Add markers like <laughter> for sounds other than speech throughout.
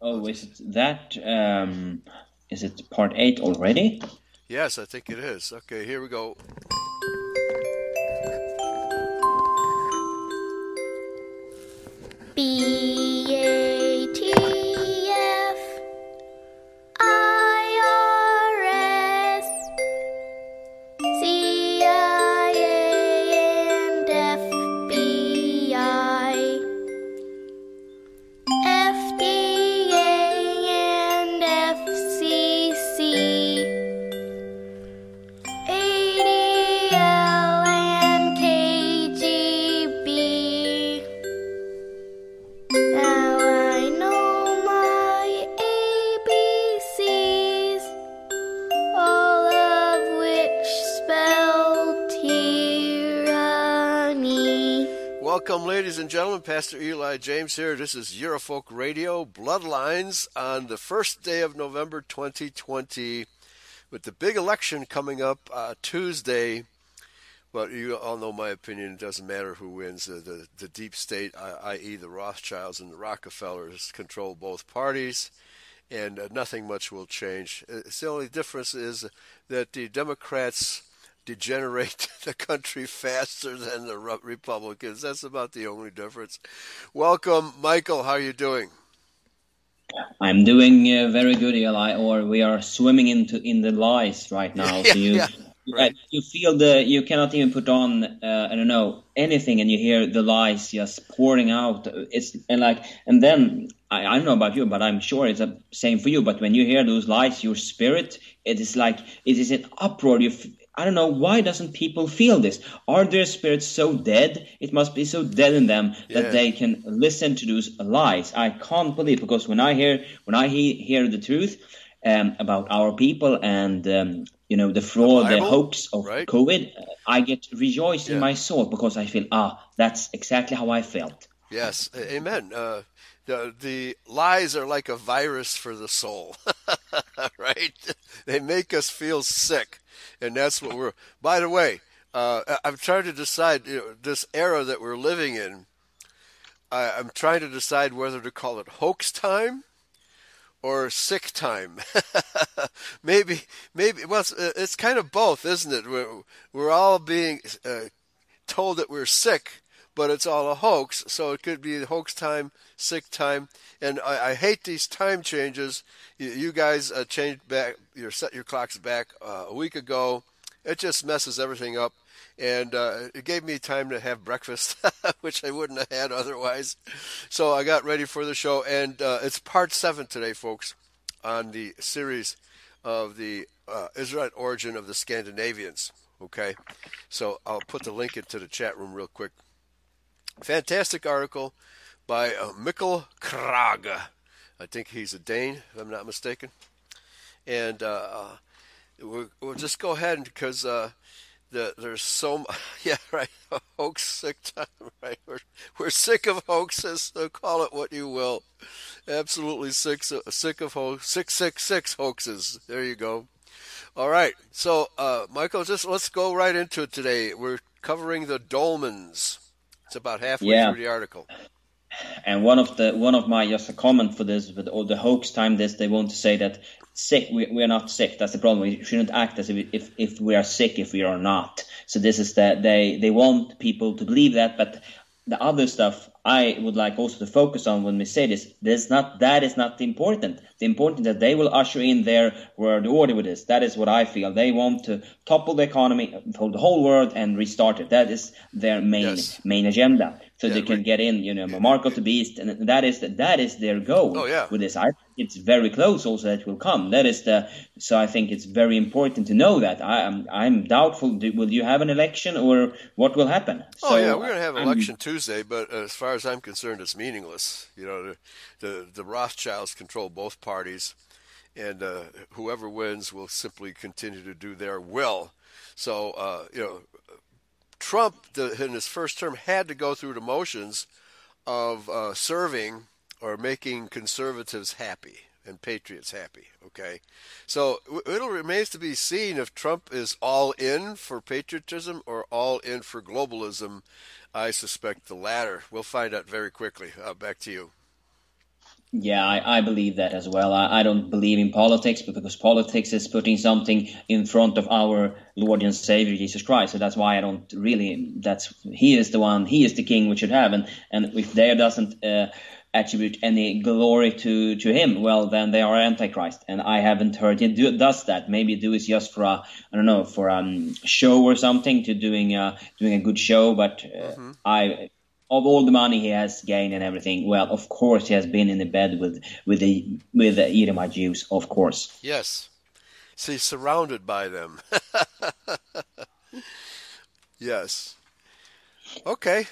Oh, is it that? Um, is it part eight already? Yes, I think it is. Okay, here we go. James here. This is Eurofolk Radio Bloodlines on the first day of November 2020 with the big election coming up uh, Tuesday. But you all know my opinion. It doesn't matter who wins. The, the, the deep state, i.e., the Rothschilds and the Rockefellers, control both parties, and uh, nothing much will change. It's the only difference is that the Democrats degenerate <laughs> the country faster than the Republicans. That's about the only difference. Welcome, Michael. How are you doing? I'm doing uh, very good, Eli. Or we are swimming into in the lies right now. <laughs> Yeah, so you, yeah, right. uh, you feel the you cannot even put on uh, I don't know anything, and you hear the lies just pouring out. It's and like and then I, I don't know about you, but I'm sure it's the same for you. But when you hear those lies, your spirit it is like it is an uproar. You f- I don't know why doesn't people feel this? Are their spirits so dead? It must be so dead in them that Yeah. they can listen to those lies. I can't believe because when I hear when I he, hear the truth um, about our people and um, you know the fraud, the, Bible, hoax of right? COVID, uh, I get rejoiced Yeah. in my soul because I feel ah that's exactly how I felt. Yes, amen. Uh, the the lies are like a virus for the soul, <laughs> right? They make us feel sick, and that's what we're. By the way, uh, I'm trying to decide you know, this era that we're living in. I, I'm trying to decide whether to call it hoax time or sick time. <laughs> maybe, maybe. Well, it's, it's kind of both, isn't it? We're, we're all being uh, told that we're sick, but it's all a hoax. So it could be hoax time, sick time, and I, I hate these time changes. You, you guys uh, changed back, you set your clocks back uh, a week ago. It just messes everything up, and uh, it gave me time to have breakfast, <laughs> which I wouldn't have had otherwise. So I got ready for the show, and uh, it's part seven today, folks, on the series of the uh, Israelite origin of the Scandinavians. Okay, so I'll put the link into the chat room real quick. Fantastic article by uh, Mikkel. I think he's a Dane, if I'm not mistaken. And uh, uh, we'll, we'll just go ahead because uh, the, there's so much. <laughs> Yeah, right. <laughs> Hoax sick time, <laughs> right? We're, we're sick of hoaxes, so call it what you will. Absolutely sick, sick of hoax, sick, sick, six hoaxes. There you go. All right. So, uh, Michael, just let's go right into it today. We're covering the dolmens. It's about halfway Yeah. through the article. And one of the one of my just a comment for this with all the hoax time this they want to say that sick we, we are not sick that's the problem we shouldn't act as if, if if we are sick if we are not so this is that they they want people to believe that but the other stuff I would like also to focus on when we say not that is not important. The important that they will usher in their world order with this. That is what I feel. They want to topple the economy for the whole world and restart it. That is their main Yes. main agenda so Yeah, they can get in, you know, Mark of the Beast, and that is that is their goal. Oh, yeah. With this, I think it's very close. Also, that will come. That is the. So I think it's very important to know that. I am I'm doubtful. Do, will you have an election or what will happen? Oh So, yeah, we're gonna have an I'm- election Tuesday, but as far as I'm concerned, it's meaningless. You know, the the, the Rothschilds control both parties, and uh, whoever wins will simply continue to do their will. So uh, you know, Trump the, in his first term had to go through the motions of uh, serving or making conservatives happy and patriots happy. Okay, so it'll remains to be seen if Trump is all in for patriotism or all in for globalism. I suspect the latter. We'll find out very quickly. Uh, back to you. Yeah, I, I believe that as well. I, I don't believe in politics because politics is putting something in front of our Lord and Savior Jesus Christ. So that's why I don't really. That's he is the one. He is the King we should have. And and if there doesn't uh, attribute any glory to to him, well then they are antichrist. And I haven't heard he do, does that. Maybe do it just for a I don't know for a um, show or something to doing a doing a good show. But uh, I of all the money he has gained and everything, well, of course he has been in the bed with with the with the Edomite Jews, of course. Yes. See, surrounded by them. <laughs> yes. Okay.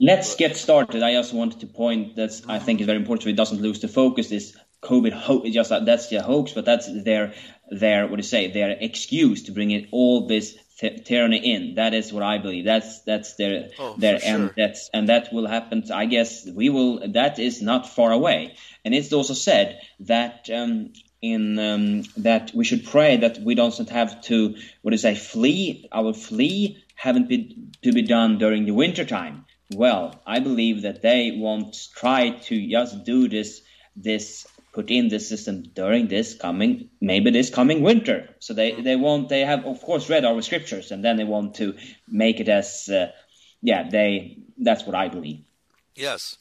Let's get started. I also wanted to point that I think is very important so it doesn't lose the focus. This COVID hoax, just that that's the hoax, but that's their their what do you say their excuse to bring it all this th- tyranny in. That is what I believe. That's that's their Oh, their and sure. that's and that will happen. I guess we will. That is not far away. And it's also said that um, in um, that we should pray that we don't have to what do you say flee. Our flee haven't been to be done during the winter time. Well, I believe that they won't try to just do this this put in this system during this coming maybe this coming winter. So they they want they have of course read our scriptures and then they want to make it as uh, yeah they that's what I believe. Yes.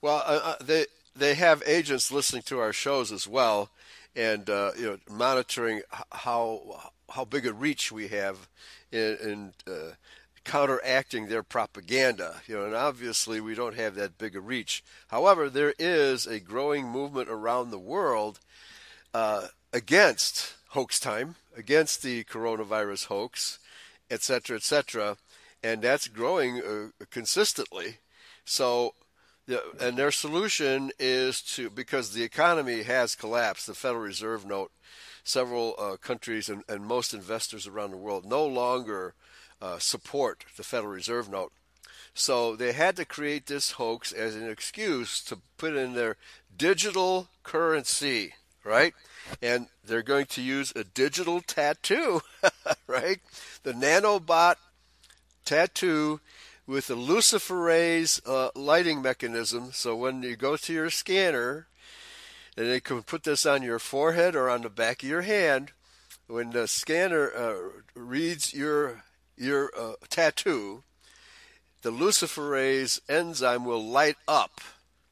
Well, uh, uh, they they have agents listening to our shows as well, and uh, you know monitoring how how big a reach we have in, in uh, counteracting their propaganda. You know, and obviously we don't have that big a reach. However, there is a growing movement around the world uh, against hoax time, against the coronavirus hoax, et cetera, et cetera, and that's growing uh, consistently. So, and their solution is to because the economy has collapsed. The Federal Reserve note several uh, countries and, and most investors around the world no longer uh, support the Federal Reserve note. So they had to create this hoax as an excuse to put in their digital currency, right? And they're going to use a digital tattoo, <laughs> right? The nanobot tattoo with a luciferase uh, lighting mechanism. So when you go to your scanner, and they can put this on your forehead or on the back of your hand. When the scanner uh, reads your your uh, tattoo, the luciferase enzyme will light up.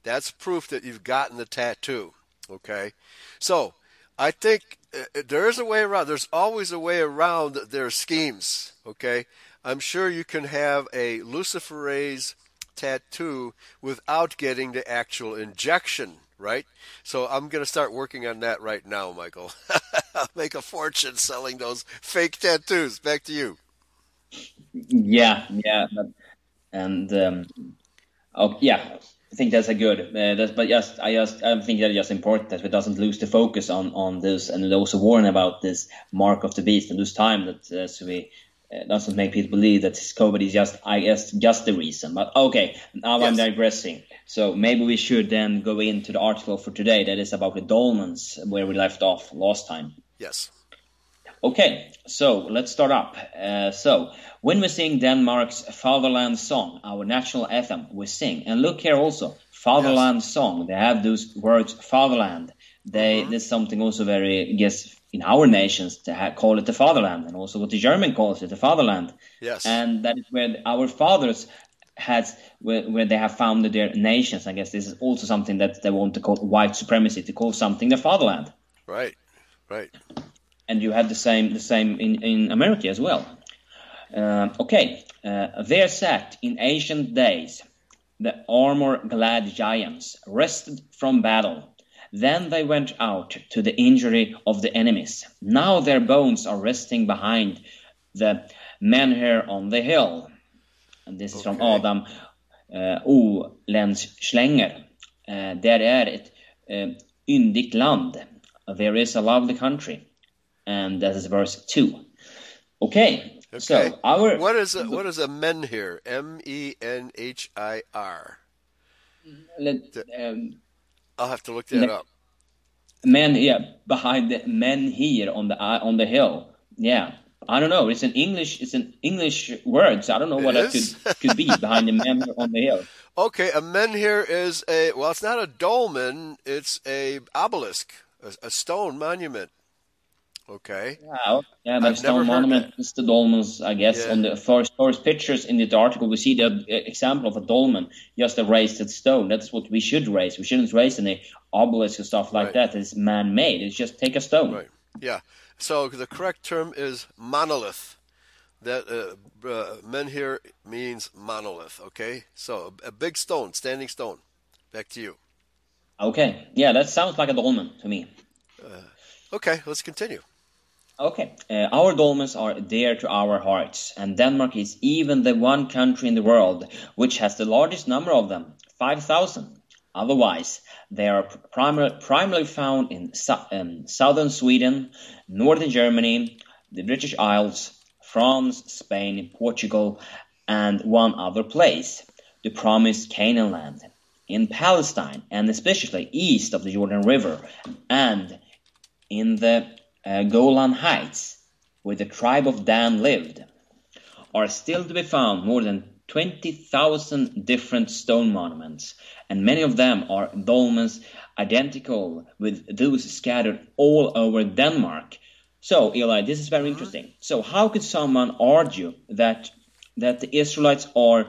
That's proof that you've gotten the tattoo. Okay, so I think uh, there is a way around. There's always a way around their schemes. Okay, I'm sure you can have a luciferase tattoo without getting the actual injection, right? So I'm going to start working on that right now, Michael. <laughs> I'll make a fortune selling those fake tattoos. Back to you. Yeah, yeah, and um, oh, yeah, I think that's a good. Uh, that's, but just I just I think that's just important that we doesn't lose the focus on on this and also warn about this mark of the beast and lose time that uh, so we. Uh, doesn't make people believe that COVID is just, I guess, just the reason. But okay, now I'm digressing. So maybe we should then go into the article for today that is about the dolmens where we left off last time. Yes. Okay, so let's start up. Uh, so, when we sing Denmark's Fatherland Song, our national anthem, we sing. And look here also, Fatherland Song. They have those words, Fatherland. They There's something also very, I guess, in our nations to ha- call it the Fatherland, and also what the German calls it, the Fatherland. Yes. And that is where our fathers had, where, where they have founded their nations. I guess this is also something that they want to call white supremacy, to call something the Fatherland right. Right. And you have the same the same in, in America as well. Uh, okay, uh, there sat in ancient days the armor-clad giants, rested from battle. Then they went out to the injury of the enemies. Now their bones are resting behind the menhir on the hill. And this is from Okay. Adam uh, Oehlenschläger. Uh, där är ett uh, yndigt land. There is a lovely country. And that is verse 2. Okay, Okay. so our what is a, what is a menhir? M E N H I R. let, um, I'll have to look that up. men yeah behind the men here on the uh, on the hill yeah i don't know it's an english it's an english word so i don't know what It is? could could be behind the men here on the hill <laughs> Okay, a men here is a well, it's not a dolmen; it's a obelisk, a, a stone monument. Okay. Wow. Yeah, the I've stone monument is the dolmens, I guess. Yeah. On the first first pictures in the article, we see the uh, example of a dolmen, just a raised stone. That's what we should raise. We shouldn't raise any obelisk or stuff like Right. that. It's man-made. It's just take a stone. Right. Yeah. So the correct term is monolith. That uh, uh, menhir means monolith. Okay. So a, a big stone, standing stone. Back to you. Okay. Yeah, that sounds like a dolmen to me. Okay, let's continue. Okay, uh, our dolmens are dear to our hearts, and Denmark is even the one country in the world which has the largest number of them 5,000. Otherwise, they are primar- primarily found in su- um, southern Sweden, northern Germany, the British Isles, France, Spain, Portugal, and one other place, the promised Canaan land, in Palestine, and especially east of the Jordan River, and in the uh, Golan Heights, where the tribe of Dan lived, are still to be found more than 20,000 different stone monuments, and many of them are dolmens identical with those scattered all over Denmark. So, Eli, this is very interesting. So, how could someone argue that that the Israelites are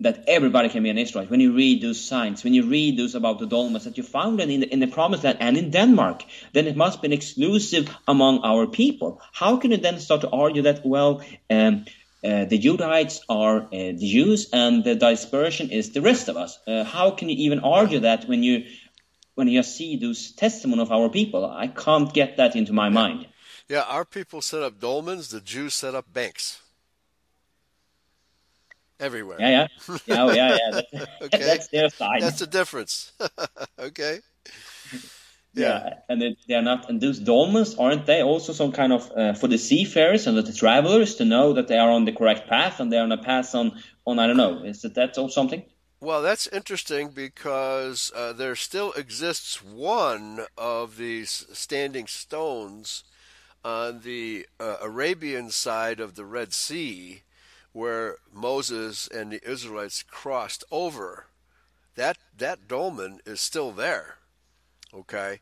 that everybody can be an Israelite. When you read those signs, when you read those about the dolmens that you found in the, in the Promised Land and in Denmark, then it must be an exclusive among our people. How can you then start to argue that well, um, uh, the Judahites are uh, the Jews and the dispersion is the rest of us? Uh, how can you even argue that when you when you see those testimony of our people? I can't get that into my mind. Yeah, our people set up dolmens. The Jews set up banks. Everywhere. Yeah, yeah, yeah, oh, yeah, yeah. <laughs> That, Okay. That's their side. That's the difference. <laughs> okay. Yeah, and they, they are not. And those dolmens aren't they also some kind of uh, for the seafarers and the travelers to know that they are on the correct path and they are on a path on on I don't know. Is that that or something? Well, that's interesting because uh, there still exists one of these standing stones on the uh, Arabian side of the Red Sea where Moses and the Israelites crossed over. That that dolmen is still there. Okay?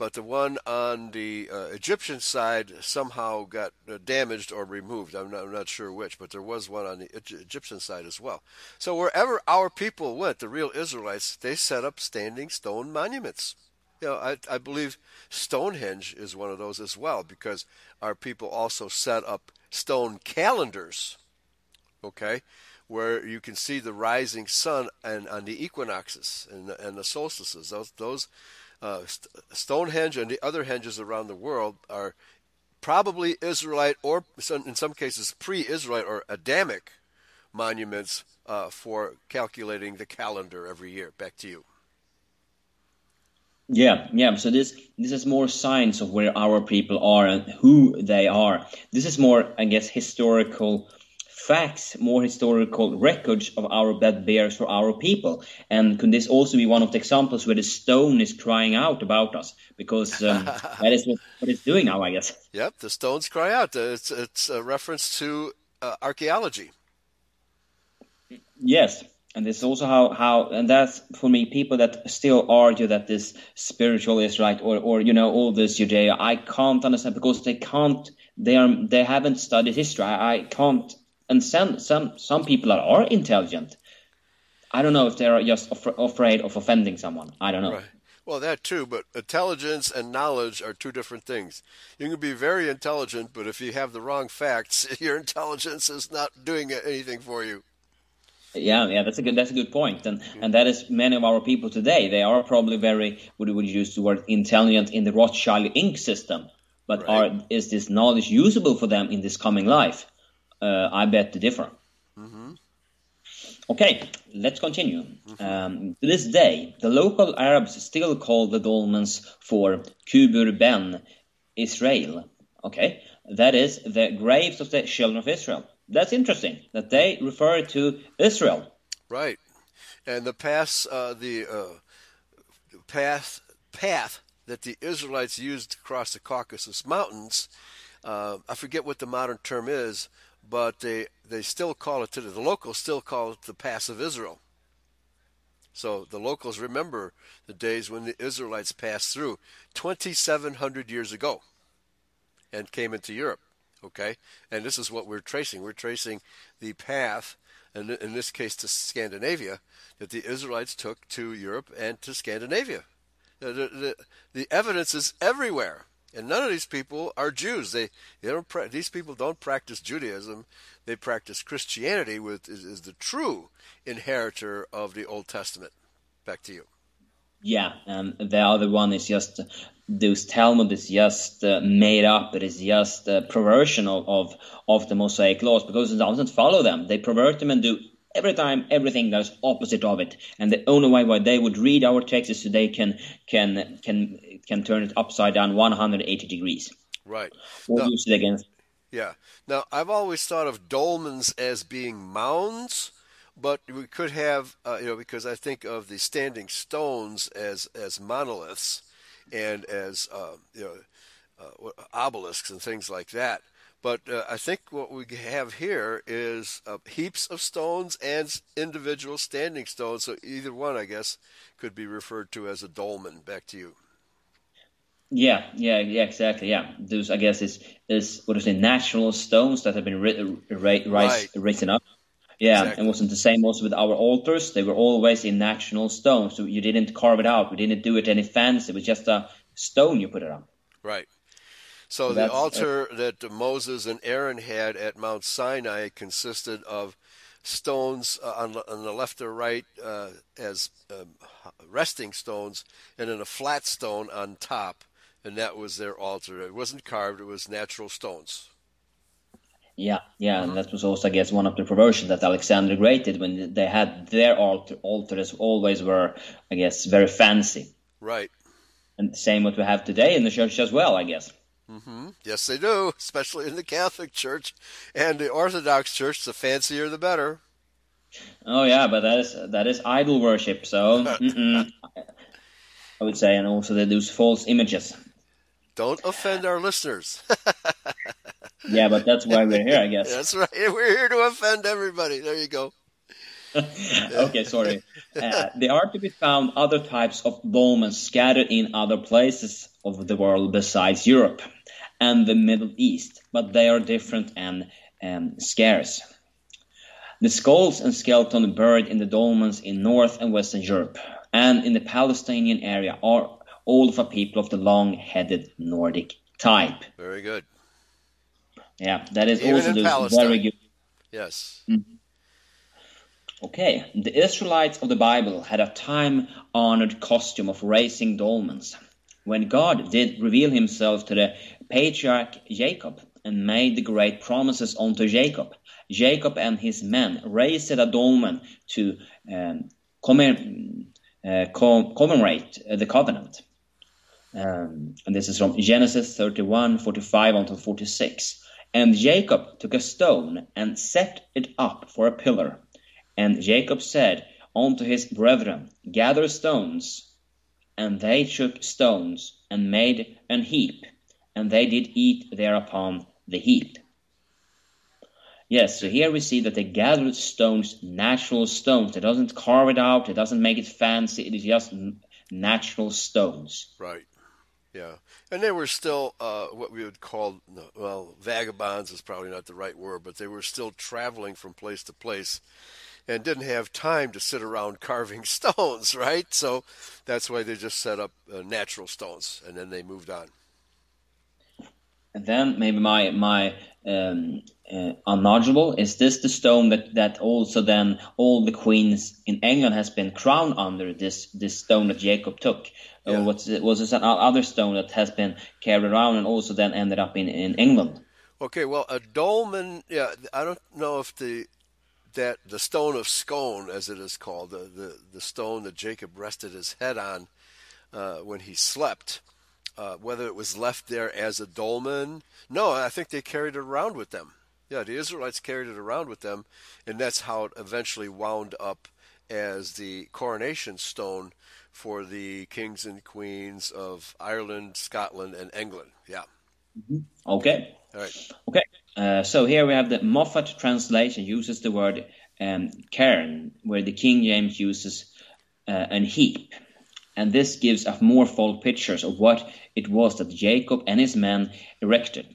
But the one on the uh, Egyptian side somehow got uh, damaged or removed. I'm not, I'm not sure which, but there was one on the Egyptian side as well. So wherever our people went, the real Israelites, they set up standing stone monuments. You know, I, I believe Stonehenge is one of those as well because our people also set up stone calendars. Okay, where you can see the rising sun and on the equinoxes and the, and the solstices. Those those uh, St- Stonehenge and the other henges around the world are probably Israelite or some, in some cases pre-Israelite or Adamic monuments uh, for calculating the calendar every year. Back to you. Yeah, yeah. So this this is more signs of where our people are and who they are. This is more, I guess, historical facts, more historical records of our that bears for our people. And could this also be one of the examples where the stone is crying out about us? Because um, <laughs> that is what, what it's doing now, I guess. Yep, the stones cry out. It's it's a reference to uh, archaeology. Yes, and this is also how how and that's for me people that still argue that this spiritual is right or or you know all this Judea I can't understand because they can't they are they haven't studied history I, I can't and some some some people are, are intelligent I don't know if they are just af- afraid of offending someone I don't know Right. Well, that too, but intelligence and knowledge are two different things. You can be very intelligent, but if you have the wrong facts, <laughs> your intelligence is not doing anything for you. Yeah, yeah, that's a good that's a good point, and mm-hmm. and that is many of our people today. They are probably very would would use the word intelligent in the Rothschild Inc. system, but Right. are is this knowledge usable for them in this coming life? Uh, I bet to differ. Okay, let's continue. Um, to this day, the local Arabs still call the dolmens for Kubur Ben Israel. Okay, that is the graves of the children of Israel. That's interesting that they refer to Israel. Right. And the paths, uh, the uh, path path that the Israelites used to cross the Caucasus Mountains, uh, I forget what the modern term is, but they they still call it today. The locals still call it the Pass of Israel. So the locals remember the days when the Israelites passed through 2,700 years ago and came into Europe. Okay, and this is what we're tracing. We're tracing the path, and in this case to Scandinavia, that the Israelites took to Europe and to Scandinavia. The, the, the evidence is everywhere, and none of these people are Jews. They, they don't. These people don't practice Judaism. They practice Christianity, with is, is the true inheritor of the Old Testament. Back to you. Yeah, and the other one is just those Talmud is just uh, made up. It is just a perversion of, of, of the Mosaic laws because it doesn't follow them. They pervert them and do every time everything that's opposite of it. And the only way why they would read our text is so they can can can can turn it upside down 180 degrees. Right. Or use it against. Yeah. Now I've always thought of dolmens as being mounds but we could have, uh, you know, because I think of the standing stones as as monoliths and as uh, you know uh, obelisks and things like that. But uh, I think what we have here is uh, heaps of stones and individual standing stones. So either one, I guess, could be referred to as a dolmen. Back to you. Yeah, yeah, yeah, exactly. Yeah, those I guess is is what is it? Natural stones that have been ri- ri- right. written up yeah, exactly. it wasn't the same also with our altars. They were always in natural stone, so you didn't carve it out. We didn't do it any fancy. It was just a stone you put it on. Right. So, so the altar uh, that Moses and Aaron had at Mount Sinai consisted of stones uh, on, on, the left or right uh, as um, resting stones, and then a flat stone on top, and that was their altar. It wasn't carved; it was natural stones. Yeah, yeah, and that was also, I guess, one of the perversions that Alexander Great did when they had their altar, altars always were, I guess, very fancy. Right. And the same what we have today in the church as well, I guess. Mm-hmm. Yes, they do, <laughs> especially in the Catholic Church and the Orthodox Church. The fancier, the better. Oh yeah, but that is that is idol worship. So <laughs> I would say, and also they use false images. Don't offend our listeners. <laughs> yeah, but that's why we're here, I guess. That's right. <laughs> We're here to offend everybody. There you go. <laughs> okay, sorry. Uh, there are to be found other types of dolmens scattered in other places of the world besides Europe and the Middle East, but they are different and um, scarce. The skulls and skeleton buried in the dolmens in North and Western Europe and in the Palestinian area are all for people of the long-headed Nordic type. Very good. Yeah, that is Even also very good. Yes. Mm-hmm. Okay, the Israelites of the Bible had a time honored costume of raising dolmens. When God did reveal himself to the patriarch Jacob and made the great promises unto Jacob, Jacob and his men raised a dolmen to um, uh, commemorate the covenant. Um, and this is from Genesis 31 45 until 46. And Jacob took a stone and set it up for a pillar. And Jacob said unto his brethren, Gather stones. And they took stones and made an heap, and they did eat thereupon the heap. Yes, so here we see that they gathered stones, natural stones. It doesn't carve it out, it doesn't make it fancy, it is just natural stones. Right. Yeah, and they were still uh, what we would call well vagabonds is probably not the right word, but they were still traveling from place to place, and didn't have time to sit around <laughs> carving stones, right? So that's why they just set up uh, natural stones, and then they moved on. And then maybe my my um, uh, unknowledgeable is this the stone that that also then all the queens in England has been crowned under this this stone that Jacob took yeah. or what's it, was this another stone that has been carried around and also then ended up in in England? Okay, well a dolmen, yeah, I don't know if the that the stone of scone, as it is called, the the, the stone that Jacob rested his head on uh, when he slept. Uh, whether it was left there as a dolmen. No, I think they carried it around with them. Yeah, the Israelites carried it around with them, and that's how it eventually wound up as the coronation stone for the kings and queens of Ireland, Scotland, and England. Yeah. Mm-hmm. Okay. All right. Okay. Uh, so here we have the Moffat translation uses the word um, cairn, where the King James uses uh, an heap, and this gives a more full pictures of what it was that Jacob and his men erected.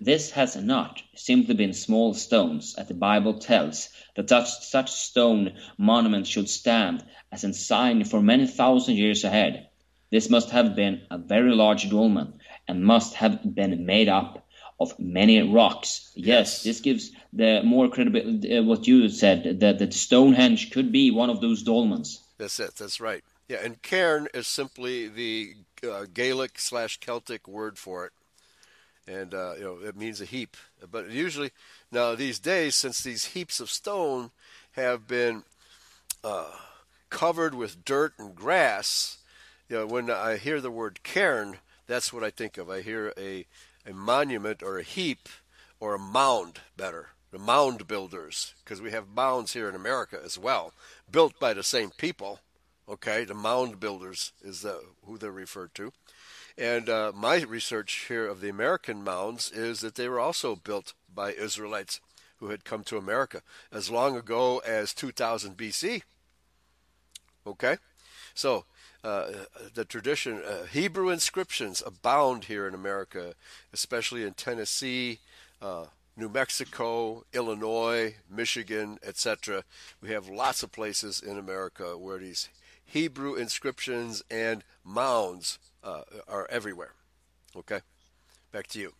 This has not simply been small stones, as the Bible tells that such, such stone monuments should stand as a sign for many thousand years ahead. This must have been a very large dolmen and must have been made up of many rocks. Yes, this gives the more credible uh, what you said that that Stonehenge could be one of those dolmens. That's it. That's right. Yeah, and cairn is simply the uh, Gaelic slash Celtic word for it, and uh, you know it means a heap. But usually now these days, since these heaps of stone have been uh, covered with dirt and grass, you know when I hear the word cairn, that's what I think of. I hear a a monument or a heap or a mound better the mound builders because we have mounds here in america as well built by the same people okay the mound builders is the, who they're referred to and uh, my research here of the american mounds is that they were also built by israelites who had come to america as long ago as 2000 bc okay so uh, the tradition, uh, Hebrew inscriptions abound here in America, especially in Tennessee, uh, New Mexico, Illinois, Michigan, etc. We have lots of places in America where these Hebrew inscriptions and mounds uh, are everywhere. Okay, back to you.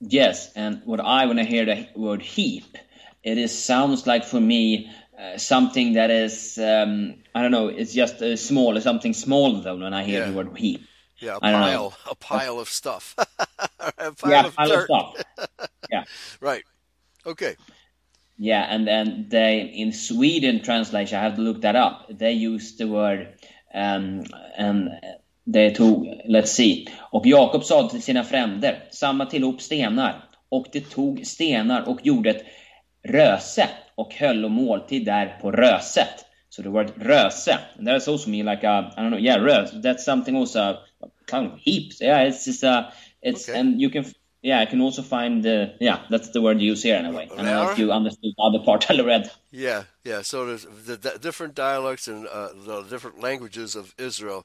Yes, and what I when I hear the word heap, it is sounds like for me uh, something that is um, I don't know. It's just uh, small, something small though. When I hear Yeah. the word heap, Yeah, a pile, know. a pile of stuff, <laughs> a pile yeah, of pile of stuff. <laughs> Right. Okay. Yeah, and then they in Sweden translation, I have to look that up. They use the word um, and det tog, let's see. Och Jakob sa till sina fränder, samma tillhop stenar. Och det tog stenar och gjorde ett röse och höll och måltid där på röset. So the word röse, and that's also mean like a, I don't know, yeah, röse. That's something also kind of heaps. Yeah, it's just uh it's Okay. and you can yeah, I can also find the yeah, that's the word you use here anyway. I don't know if you understood the other part <laughs> I read. Yeah, yeah. So there's the, the different dialects and uh, the different languages of Israel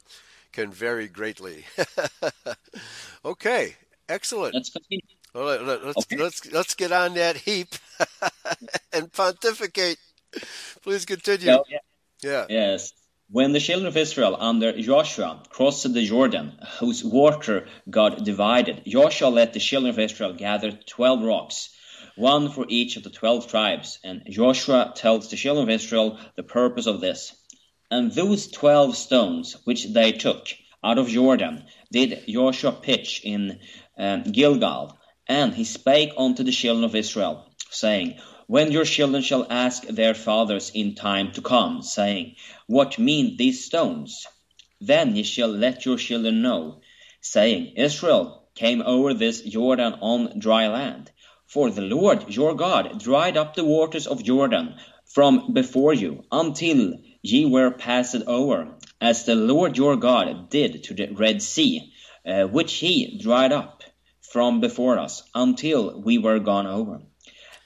can vary greatly. <laughs> okay, excellent. Let's continue. All right, let, us Okay. let's let's get on that heap <laughs> and pontificate. Please continue. So, yeah. Yeah. Yes. When the children of Israel under Joshua crossed the Jordan, whose water God divided, Joshua let the children of Israel gather twelve rocks, one for each of the twelve tribes. And Joshua tells the children of Israel the purpose of this. And those twelve stones which they took out of Jordan did Joshua pitch in um, Gilgal. And he spake unto the children of Israel, saying, When your children shall ask their fathers in time to come, saying, What mean these stones? Then ye shall let your children know, saying, Israel came over this Jordan on dry land. For the Lord your God dried up the waters of Jordan from before you until ye were passed over, as the Lord your God did to the Red Sea, uh, which he dried up from before us until we were gone over,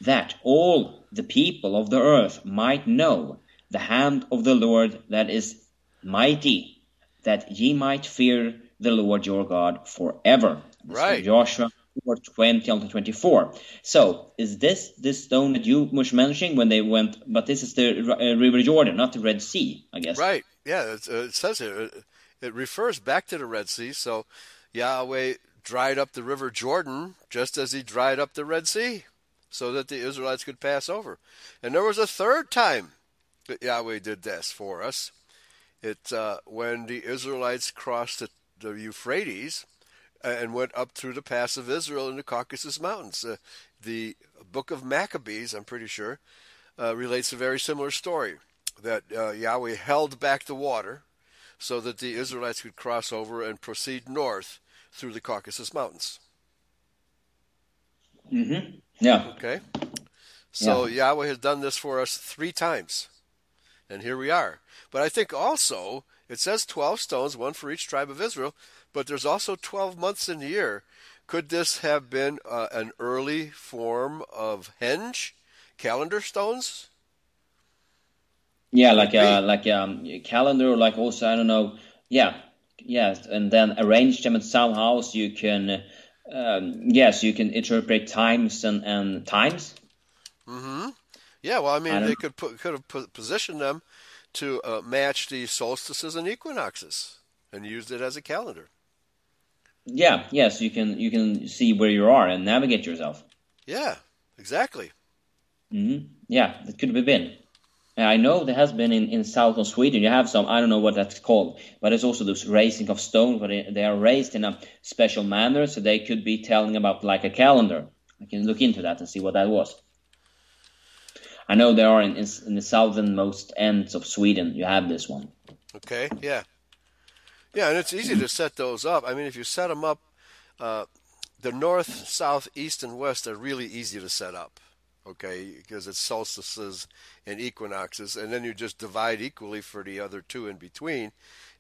that all the people of the earth might know the hand of the Lord that is mighty, that ye might fear the Lord your God forever. Right. Joshua 4, 20 unto 24. So, is this this stone that you was mentioning when they went, but this is the uh, River Jordan, not the Red Sea, I guess. Right. Yeah. Uh, it says it, it refers back to the Red Sea. So Yahweh dried up the River Jordan just as He dried up the Red Sea, so that the Israelites could pass over. And there was a third time that Yahweh did this for us. It uh, when the Israelites crossed the, the Euphrates and went up through the pass of Israel in the Caucasus Mountains. Uh, the book of Maccabees, I'm pretty sure, uh, relates a very similar story that uh, Yahweh held back the water so that the Israelites could cross over and proceed north through the Caucasus Mountains. Mm-hmm. Yeah. Okay? So Yahweh has done this for us three times. And here we are. But I think also, it says 12 stones, one for each tribe of Israel, but there's also 12 months in the year. Could this have been uh, an early form of henge, calendar stones? Yeah, like Could a like um, a calendar, like also I don't know. Yeah, yes, and then arrange them in somehow so you can, um, yes, you can interpret times and and times. hmm Yeah, well, I mean, I they could put, could have positioned them to uh, match the solstices and equinoxes and used it as a calendar. Yeah, yes, you can you can see where you are and navigate yourself. Yeah, exactly. hmm Yeah, it could have been. And I know there has been in, in south of Sweden. You have some, I don't know what that's called, but it's also those raising of stone, where they, they are raised in a special manner, so they could be telling about like a calendar. I can look into that and see what that was. I know there are in, in, in the southernmost ends of Sweden. You have this one. Okay, yeah. Yeah, and it's easy to set those up. I mean, if you set them up, uh, the north, south, east, and west are really easy to set up. Okay, because it's solstices and equinoxes, and then you just divide equally for the other two in between,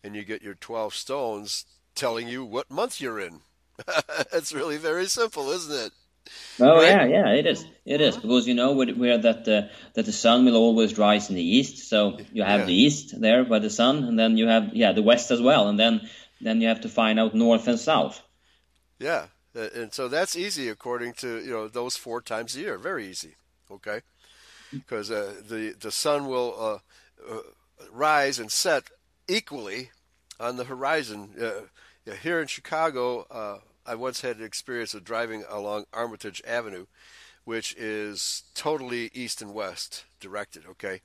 and you get your 12 stones telling you what month you're in. <laughs> it's really very simple, isn't it? Oh Right? yeah, yeah, it is. It is because you know where, that uh, that the sun will always rise in the east. So you have Yeah. the east there by the sun, and then you have yeah the west as well, and then then you have to find out north and south. Yeah, and so that's easy according to you know those four times a year. Very easy. Okay, because uh, the the sun will uh, uh, rise and set equally on the horizon. Uh, here in Chicago, uh, I once had an experience of driving along Armitage Avenue, which is totally east and west directed. Okay,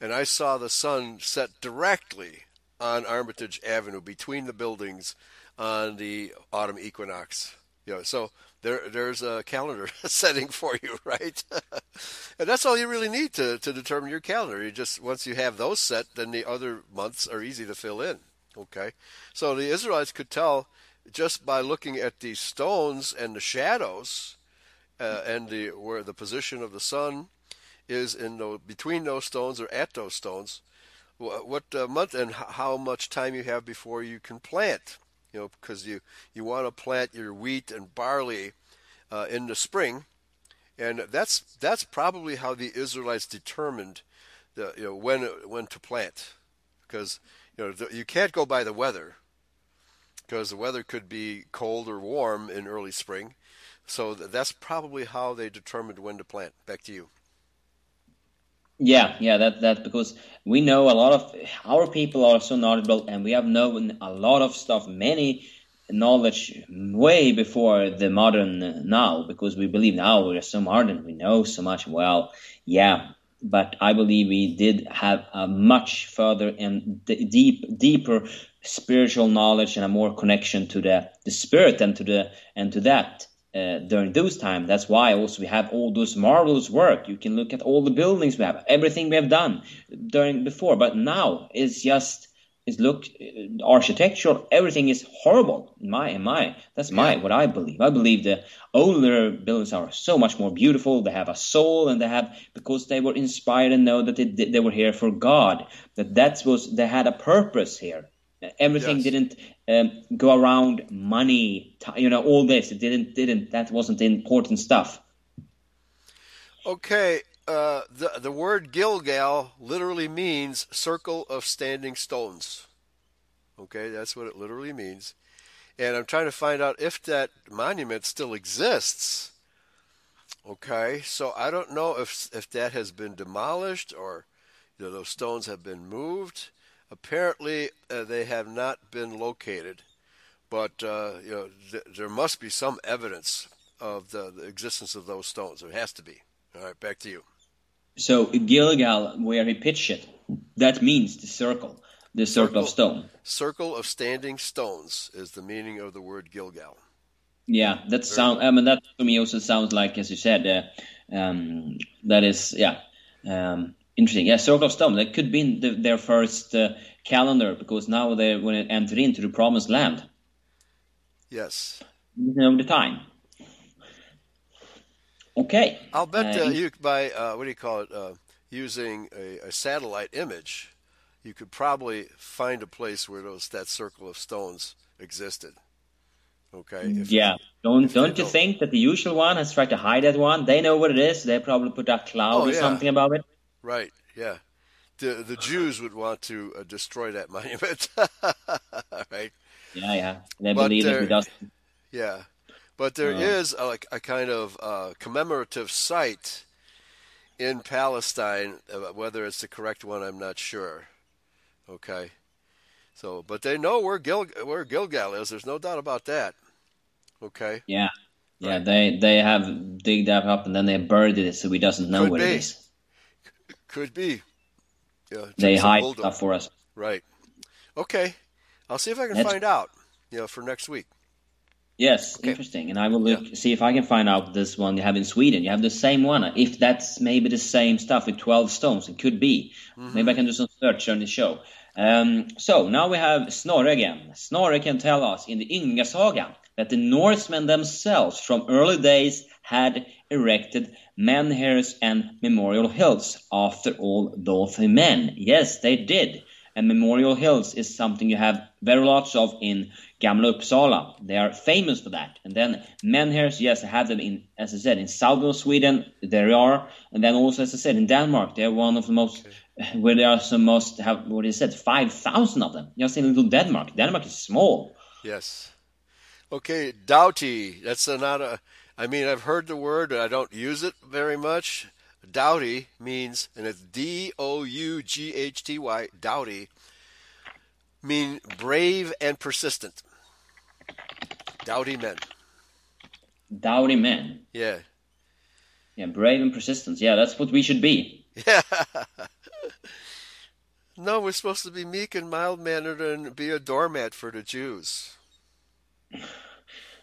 and I saw the sun set directly on Armitage Avenue between the buildings on the autumn equinox. You know, so there there's a calendar <laughs> setting for you, right? <laughs> and that's all you really need to, to determine your calendar. You just once you have those set, then the other months are easy to fill in. Okay, so the Israelites could tell just by looking at the stones and the shadows uh, and the where the position of the sun is in the, between those stones or at those stones, wh- what uh, month and how much time you have before you can plant. You know, because you you want to plant your wheat and barley uh, in the spring, and that's that's probably how the Israelites determined the you know when when to plant, because you know the, you can't go by the weather, because the weather could be cold or warm in early spring, so that's probably how they determined when to plant. Back to you. Yeah, yeah, that that because we know a lot of our people are so knowledgeable, and we have known a lot of stuff, many knowledge way before the modern now, because we believe now we are so modern, we know so much. Well, yeah, but I believe we did have a much further and d- deep, deeper spiritual knowledge and a more connection to the the spirit and to the and to that uh, during those times. That's why also we have all those marvelous work. You can look at all the buildings we have, everything we have done during before. But now it's just it's look uh, architectural. Everything is horrible. My in my that's my what I believe. I believe the older buildings are so much more beautiful. They have a soul, and they have because they were inspired and know that they they were here for God. That that was they had a purpose here. Everything Yes. didn't um, go around money, you know, all this. It didn't, didn't. That wasn't important stuff. Okay, uh, the the word Gilgal literally means circle of standing stones. Okay, that's what it literally means. And I'm trying to find out if that monument still exists. Okay, so I don't know if if that has been demolished or you know, those stones have been moved. Apparently, uh, they have not been located, but uh, you know th- there must be some evidence of the, the existence of those stones. There has to be. All right, back to you. So Gilgal, where he pitched it, that means the circle, the circle, of Circle. stone. Circle of standing stones is the meaning of the word Gilgal. Yeah, that sound. I mean, that to me also sounds like, as you said, uh, um, that is, yeah, um, interesting. Yeah, circle of stone. That could be the, their first uh, calendar because now they when it entered into the promised land, Yes. you know the time. Okay. I'll bet Uh, uh, you by uh, what do you call it? Uh, using a, a satellite image, you could probably find a place where those that circle of stones existed. Okay. If- Yeah. Don't don't you don't- think that the usual one has tried to hide that one? They know what it is. They probably put a cloud Oh, or yeah. something about it. Right. Yeah. the the Jews would want to uh, destroy that <laughs> monument, <laughs> right? Yeah, yeah. They But believe that they're- Yeah, but there Uh. is a, like a kind of uh, commemorative site in Palestine. Uh, whether it's the correct one, I'm not sure. Okay, so but they know where Gil where Gilgal is. There's no doubt about that. Okay, Yeah. Yeah, Right. they they have digged that up and then they buried it so we doesn't know Could what be. it is. could be. Yeah, They hide stuff for us. Right. Okay, I'll see if I can That's- find out. You know, for next week. Yes, Okay. interesting. And I will look see if I can find out this one you have in Sweden. You have the same one. If that's maybe the same stuff with twelve stones, it could be. Maybe I can do some search on the show. Um, so now we have Snorre again. Snorre can tell us in the Inga saga that the Norsemen themselves from early days had erected menhirs and memorial hills after all those men. Yes, they did. And memorial hills is something you have very lots of in Gamla Uppsala. They are famous for that. And then menhirs, yes, I have them in, as I said, in southern Sweden. There are, and then also, as I said, in Denmark, they're one of the most, where there are some most have what is it, five thousand of them. Just in little Denmark. Denmark is small. Yes. Okay, doughty. That's a, not a. I mean, I've heard the word, I don't use it very much. Doughty means, and it's D O U G H T Y. Doughty mean brave and persistent. Doughty men. Doughty men. Yeah. Yeah, brave and persistent. Yeah, that's what we should be. Yeah. <laughs> no, we're supposed to be meek and mild mannered and be a doormat for the Jews. <laughs>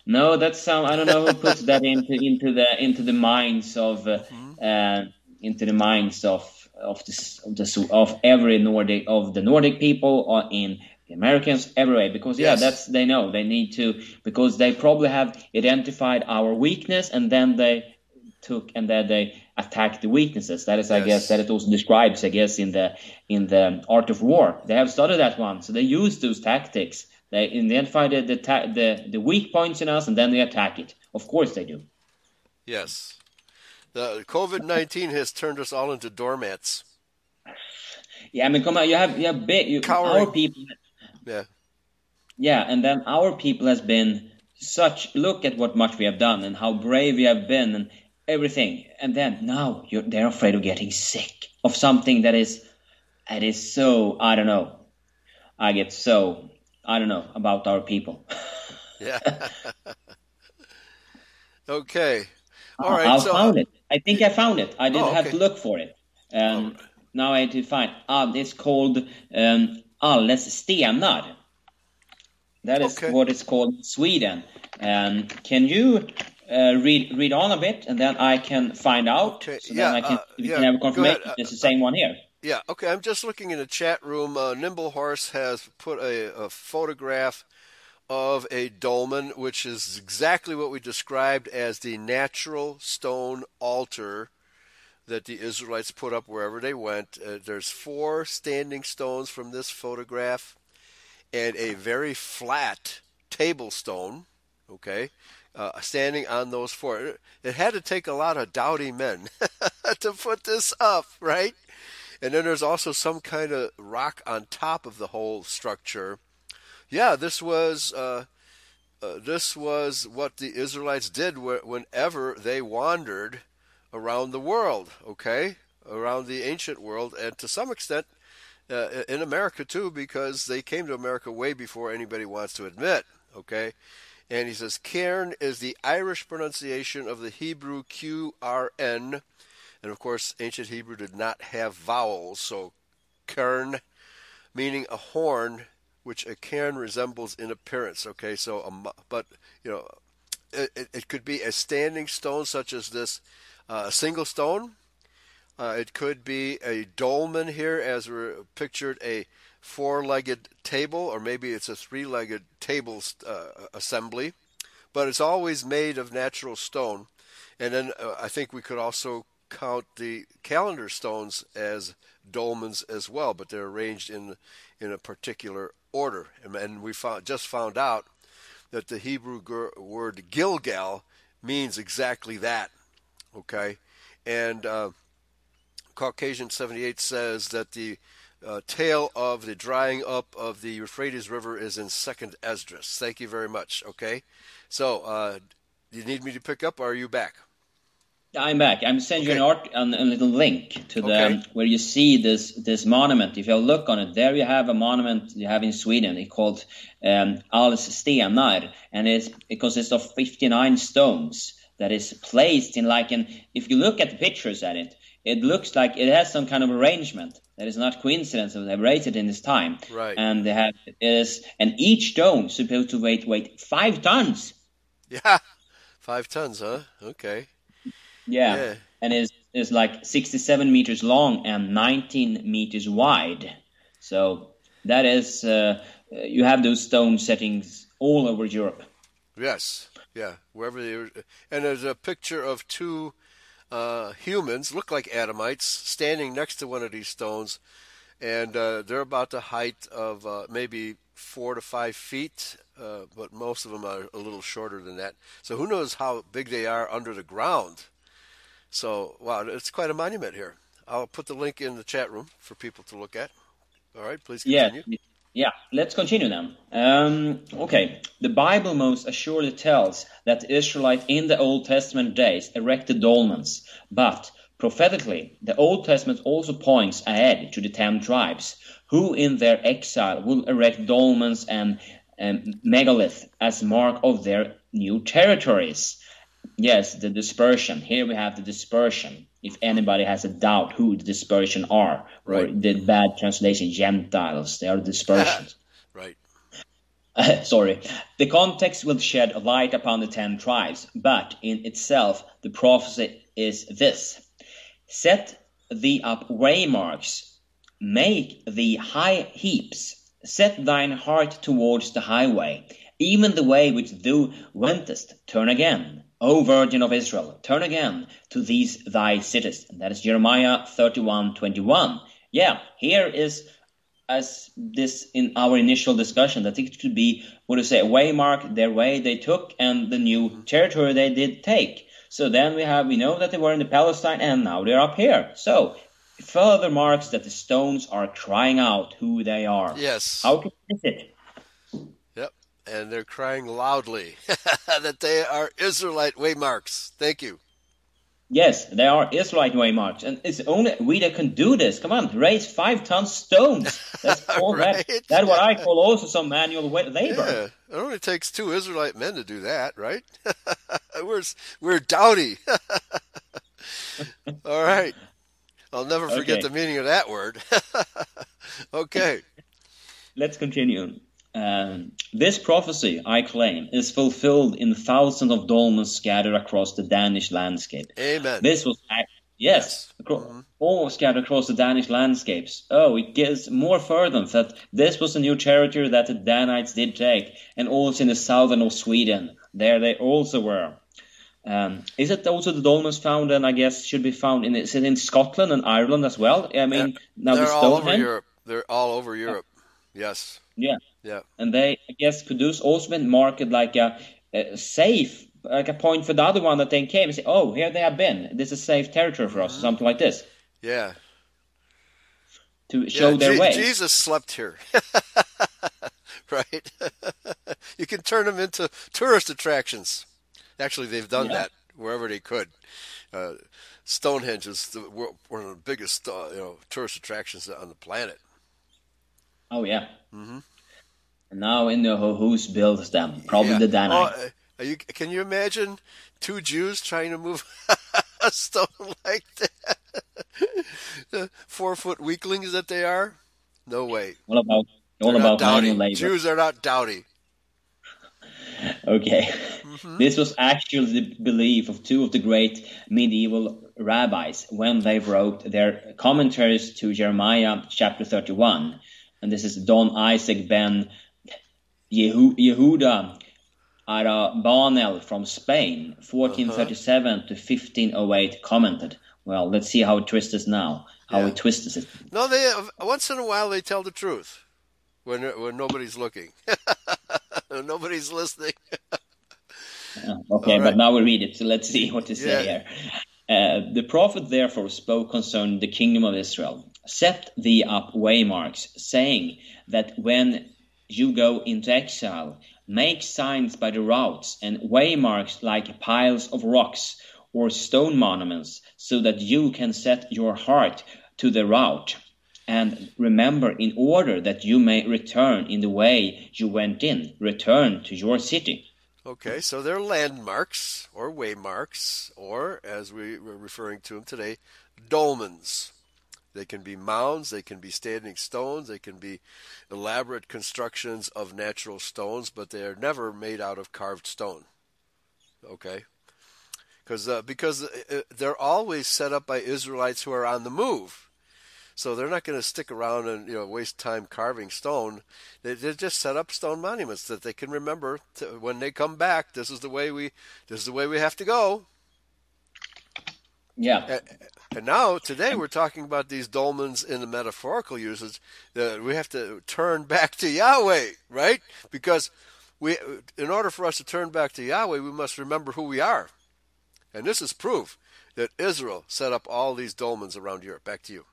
No, that's some. I don't know who puts that into into the into the minds of uh, uh, into the minds of of this of the of every Nordic of the Nordic people or in the Americans everywhere because yeah that's they know they need to because they probably have identified our weakness and then they took and then they attacked the weaknesses. That is I guess that it also describes I guess in the in the art of war. They have studied that one so they use those tactics they identify the the, ta- the the weak points in us and then they attack it of course they do Yes. The COVID 19 has turned us all into doormats. yeah I mean come on you have you have big you, Cowering. our people Yeah. Yeah, and then our people has been such. Look at what much we have done and how brave we have been and everything. And then now you're, they're afraid of getting sick of something that is that is so. I don't know. I get so. I don't know about our people. <laughs> Yeah. <laughs> okay. All right. I so found it. I think I found it. I didn't Oh, have to look for it. Um, right. Now I to find. Ah, it's called um, Ales stenar. That is Okay. what it's called in Sweden. Um, can you uh, read read on a bit, and then I can find out. Okay, So yeah, then I can uh, we yeah, can have a confirmation. Uh, it's the same one here. Yeah, okay. I'm just looking in the chat room. Uh, Nimble Horse has put a, a photograph of a dolmen, which is exactly what we described as the natural stone altar that the Israelites put up wherever they went. Uh, there's four standing stones from this photograph and a very flat table stone, okay, uh, standing on those four. It- It had to take a lot of doughty men <laughs> to put this up, right? And then there's also some kind of rock on top of the whole structure. Yeah, this was uh, uh, this was what the Israelites did wh- whenever they wandered around the world. Okay, around the ancient world, and to some extent uh, in America too, because they came to America way before anybody wants to admit. Okay, and he says cairn is the Irish pronunciation of the Hebrew Q R N. And of course, ancient Hebrew did not have vowels, so kern, meaning a horn, which a cairn resembles in appearance. Okay, so a, but you know, it, it, could be a standing stone such as this, uh, a single stone. Uh, it could be a dolmen here, as we're pictured a four-legged table, or maybe it's a three-legged table uh, assembly. But it's always made of natural stone. And then uh, I think we could also count the calendar stones as dolmens as well, but they're arranged in in a particular order. And, and we found just found out that the Hebrew word Gilgal means exactly that. Okay, and uh, Caucasian 78 says that the uh, tale of the drying up of the Euphrates River is in Second Esdras. Thank you very much. Okay, so uh, you need me to pick up, are you back? I'm back. I'm sending you an art, an, a little link to the Okay. where you see this this monument. If you look on it, there you have a monument you have in Sweden. It's called um, Ales stenar, and it's, it consists of 59 stones that is placed in like an. If you look at the pictures at it, it looks like it has some kind of arrangement that is not coincidence. They have raised it in this time, Right. And they have is and each stone supposed to weight weight five tons. Yeah, <laughs> five tons, huh? Okay. Yeah. Yeah. And is is like 67 meters long and 19 meters wide. So that is uh, you have those stone settings all over Europe. Yes, yeah, wherever they were. And there's a picture of two uh, humans, look like Adamites, standing next to one of these stones, and uh, they're about the height of uh, maybe four to five feet, uh, but most of them are a little shorter than that. So who knows how big they are under the ground? So wow, it's quite a monument here. I'll put the link in the chat room for people to look at. All right, please continue. Yeah, yeah let's continue then. Um, okay, the Bible most assuredly tells that the Israelites in the Old Testament days erected dolmens, but prophetically, the Old Testament also points ahead to the ten tribes, who in their exile will erect dolmens and um, megalith as mark of their new territories. Yes, the dispersion. Here we have the dispersion. If anybody has a doubt who the dispersion are, or the bad translation, Gentiles, they are dispersions. <laughs> Right. <laughs> Sorry. The context will shed light upon the ten tribes, but in itself, the prophecy is this Set thee up waymarks, make thee high heaps, set thine heart towards the highway, even the way which thou wentest, turn again. O Virgin of Israel, turn again to these thy cities. And that is Jeremiah thirty-one twenty-one. Yeah, here is as this in our initial discussion that it could be what do you say a waymark their way they took and the new mm-hmm. territory they did take so then we have we know that they were in the palestine and now they're up here so further marks that the stones are crying out who they are Yes. how can we miss it and they're crying loudly <laughs> that they are Israelite waymarks. Thank you. yes they are israelite waymarks and it's only we that can do this come on raise five ton stones <laughs> that's all Right. that that's what i call also some manual labor Yeah, it only takes two Israelite men to do that, right? <laughs> we're we're dowdy. All right, I'll never forget Okay. the meaning of that word. okay, Let's continue. Um, this prophecy, I claim, is fulfilled in thousands of dolmens scattered across the Danish landscape. Amen. This was, yes, acro- all scattered across the Danish landscapes. Oh, it gives more further that this was a new territory that the Danites did take, and also in the southern of Sweden. There they also were. Um, is it also the dolmens found, and I guess should be found in is it in Scotland and Ireland as well? I mean, now They're all over Europe. They're all over Europe. Yes. Yeah. Yeah. and they I guess could also been marked like a, a safe, like a point for the other one that they came and say, oh, here they have been. This is safe territory for us, or something like this, Yeah. to show yeah, their Je- way. Jesus slept here. <laughs> right? <laughs> you can turn them into tourist attractions. Actually, they've done Yeah. that wherever they could. Uh, Stonehenge is the, one of the biggest uh, you know tourist attractions on the planet. Oh yeah. Mm-hmm. And now in the who who's built them? Probably Yeah. the Danites. Oh, uh, are you, can you imagine two Jews trying to move <laughs> a stone like that? <laughs> the four foot weaklings that they are? No way. all about all They're about dowdy. labor. Jews are not dowdy. <laughs> Okay. Mm-hmm. This was actually the belief of two of the great medieval rabbis when they wrote their commentaries to Jeremiah chapter 31. And this is Don Isaac ben Yehu- Yehuda Abarbanel from Spain, 1437 to 1508, commented. Well, let's see how it twists us now, how Yeah. it twists it. No, they once in a while they tell the truth when when nobody's looking, <laughs> when nobody's listening. Uh, Okay, right. but now we read it, so let's see what say Yeah. here. Uh, the prophet therefore spoke concerning the kingdom of Israel. Set thee up waymarks, saying that when you go into exile, make signs by the routes and waymarks like piles of rocks or stone monuments, so that you can set your heart to the route. And remember, in order that you may return in the way you went in, return to your city. Okay, so they're landmarks or waymarks, or as we were referring to them today, dolmens. They can be mounds, they can be standing stones, they can be elaborate constructions of natural stones, but they are never made out of carved stone. Okay? Cause, uh, because uh, they're always set up by Israelites who are on the move. So they're not going to stick around and you know waste time carving stone. They, they just set up stone monuments that they can remember to, when they come back. This is the way we this is the way we have to go. Yeah. And, and now today we're talking about these dolmens in the metaphorical usage that we have to turn back to Yahweh, right? Because we in order for us to turn back to Yahweh, we must remember who we are. And this is proof that Israel set up all these dolmens around Europe. Back to you.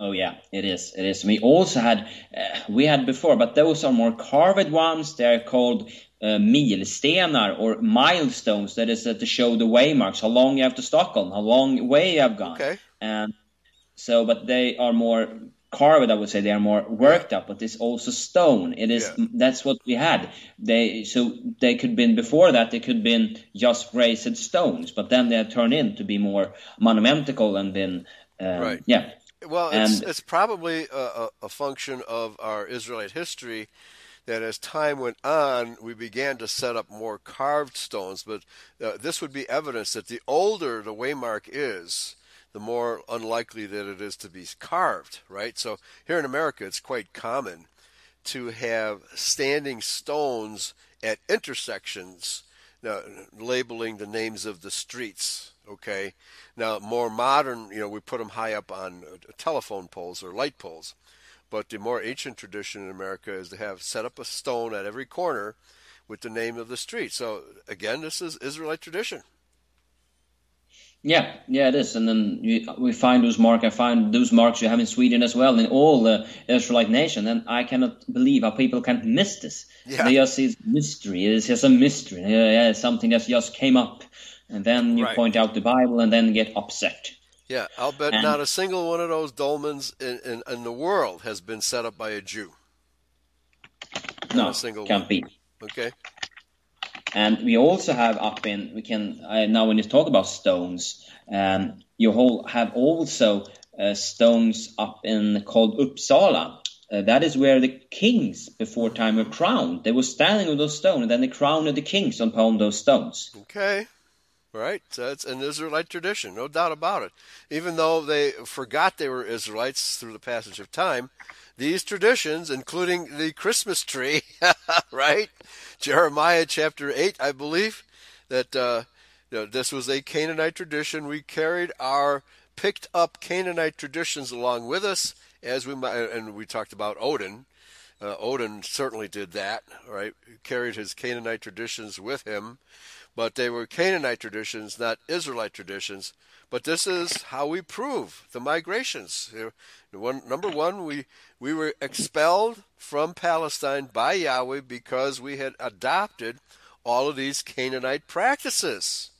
Oh yeah, it is. It is. We also had uh, we had before, but those are more carved ones. They're called uh, milstenar or milestones. That is uh, to show the waymarks, how long you have to Stockholm, how long way you have gone. Okay. And so, but they are more carved. I would say they are more worked up. But it's also stone. It is. Yeah. That's what we had. They so they could been before that. They could been just raised stones, but then they turned in to be more monumental and been. Uh, Right. Yeah. Well, it's, And- it's probably a, a function of our Israelite history that as time went on, we began to set up more carved stones. But uh, this would be evidence that the older the waymark is, the more unlikely that it is to be carved, right? So here in America, it's quite common to have standing stones at intersections labeling the names of the streets. Okay. Now, more modern, you know, we put them high up on uh, telephone poles or light poles. But the more ancient tradition in America is to have set up a stone at every corner with the name of the street. So again, this is Israelite tradition. Yeah, yeah, it is. And then you, we find those marks. I find those marks you have in Sweden as well, in all the Israelite nation. And I cannot believe how people can miss this. Yeah. They just see mystery. It's just a mystery. Yeah, yeah, something that just came up. And then you Right. point out the Bible and then get upset. Yeah, I'll bet And- not a single one of those dolmens in, in, in the world has been set up by a Jew. No, a single can't one. be. Okay? And we also have up in we can uh, now when you talk about stones, um, you whole have also uh, stones up in called Uppsala. Uh, that is where the kings before time were crowned. They were standing on those stones, and then they crowned the kings upon those stones. Okay. Right? That's an Israelite tradition, no doubt about it. Even though they forgot they were Israelites through the passage of time, these traditions, including the Christmas tree, <laughs> right? Jeremiah chapter 8, I believe, that uh, you know, this was a Canaanite tradition. We carried our picked up Canaanite traditions along with us as we and we talked about Odin. Uh, Odin certainly did that, right? He carried his Canaanite traditions with him, but they were Canaanite traditions, not Israelite traditions. But this is how we prove the migrations. One, number one, we we were expelled from Palestine by Yahweh because we had adopted all of these Canaanite practices.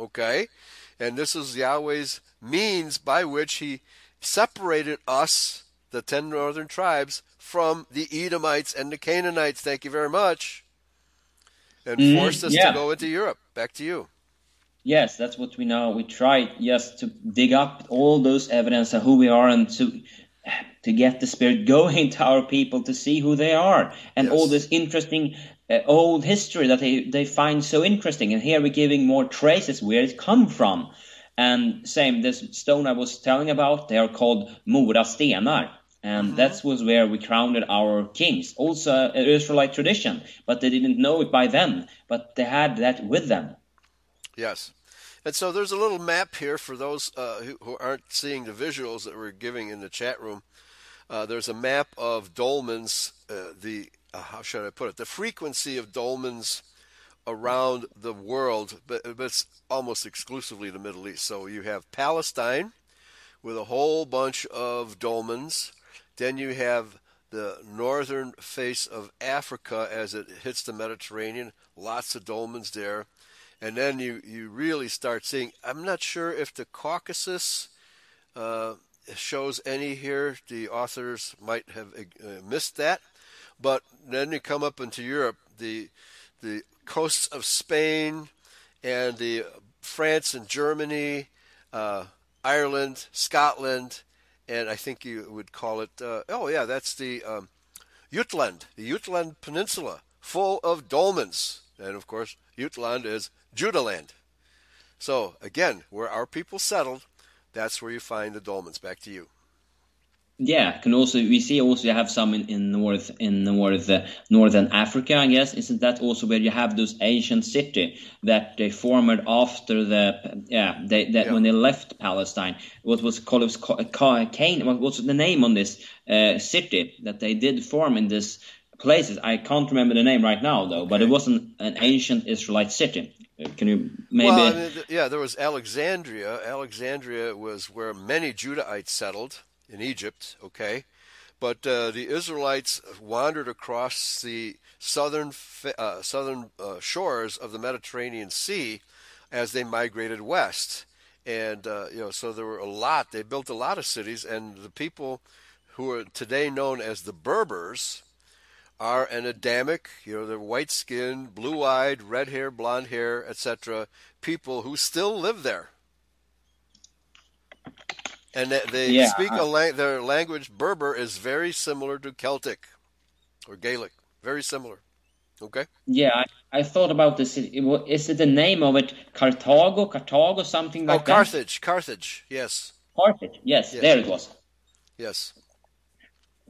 Okay? And this is Yahweh's means by which he separated us, the ten northern tribes, from the Edomites and the Canaanites. Thank you very much. And Mm, forced us yeah. to go into Europe. Back to you. Yes, that's what we know. We tried, just to dig up all those evidence of who we are and to to get the spirit going <laughs> to our people to see who they are and Yes. all this interesting uh, old history that they, they find so interesting. And here we're giving more traces where it come from. And same, this stone I was telling about, they are called Mora stenar. And that was where we crowned our kings. Also an Israelite tradition, but they didn't know it by then. But they had that with them. Yes. And so there's a little map here for those uh, who, who aren't seeing the visuals that we're giving in the chat room. Uh, there's a map of dolmens, uh, the uh, how should I put it, the frequency of dolmens around the world, but, but it's almost exclusively the Middle East. So you have Palestine with a whole bunch of dolmens. Then you have the northern face of Africa as it hits the Mediterranean, lots of dolmens there. And then you, you really start seeing, I'm not sure if the Caucasus uh, shows any here. The authors might have uh, missed that. But then you come up into Europe, the, the coasts of Spain and the France and Germany, uh, Ireland, Scotland, and I think you would call it. Uh, oh yeah, that's the um, Jutland, the Jutland Peninsula, full of dolmens, and of course, Jutland is Judaland. So again, where our people settled, that's where you find the dolmens. Back to you. Yeah, can also we see also you have some in, in north in north uh, northern Africa, I guess. Isn't that also where you have those ancient city that they formed after the yeah they that yeah. when they left Palestine? What was called Cain? What was the name on this uh, city that they did form in this places? I can't remember the name right now though, okay. but it was an, an ancient Israelite city. Can you maybe? Well, yeah, there was Alexandria. Alexandria was where many Judahites settled in Egypt, okay? But uh, the Israelites wandered across the southern uh, southern uh, shores of the Mediterranean Sea as they migrated west, and uh, you know, so there were a lot. They built a lot of cities, and the people who are today known as the Berbers are an Adamic, you know, they're white skinned, blue eyed, red hair, blonde hair, etc. People who still live there and they yeah. speak a la- their language. Berber is very similar to Celtic or Gaelic, very similar. Okay. Yeah, I, I thought about this. Is it the name of it Carthago, Carthago, something like that. oh, Carthage, that? Carthage, yes. Carthage, yes, yes, there it was. Yes.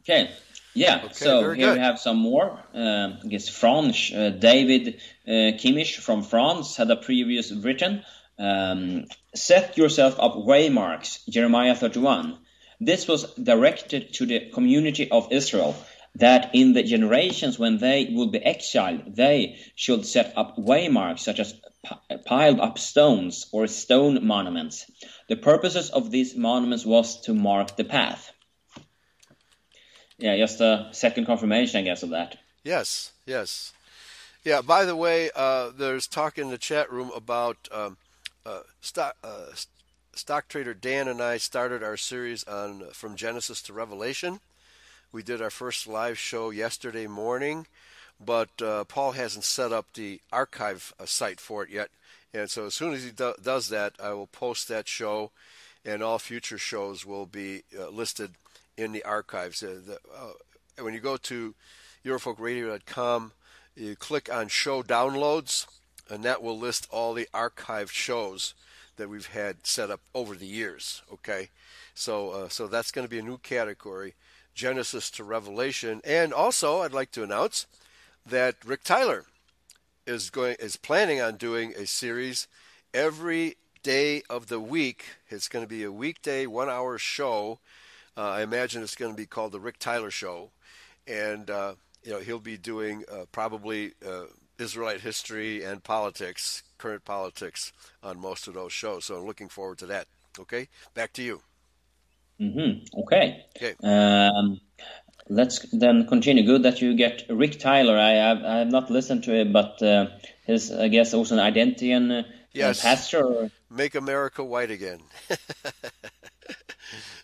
Okay. Yeah. Okay, so here good. we have some more. Um, I guess French. Uh, David uh, Kimchi from France had a previous written um, set yourself up waymarks, Jeremiah 31. This was directed to the community of Israel, that in the generations when they would be exiled, they should set up waymarks such as piled up stones or stone monuments. The purposes of these monuments was to mark the path. Yeah, just a second confirmation, I guess, of that. Yes, yes. Yeah, by the way, uh, there's talk in the chat room about um, uh, stock, uh, stock trader Dan and I started our series on uh, from Genesis to Revelation. We did our first live show yesterday morning, but uh, Paul hasn't set up the archive uh, site for it yet. And so as soon as he do- does that, I will post that show, and all future shows will be uh, listed in the archives. The, when you go to EurofolkRadio.com, you click on Show Downloads and that will list all the archived shows that we've had set up over the years. Okay, so uh, so that's going to be a new category, Genesis to Revelation, and also I'd like to announce that Rick Tyler is going is planning on doing a series every day of the week. It's going to be a weekday one-hour show. Uh, I imagine it's going to be called the Rick Tyler Show, and uh, you know he'll be doing uh, probably uh, Israelite history and politics, current politics, on most of those shows. So I'm looking forward to that. Okay, back to you. Mm-hmm. Okay. Okay. Um, let's then continue. Good that you get Rick Tyler. I have, I have not listened to it, but uh, his I guess also an identian uh, yes. pastor. Make America white again. <laughs>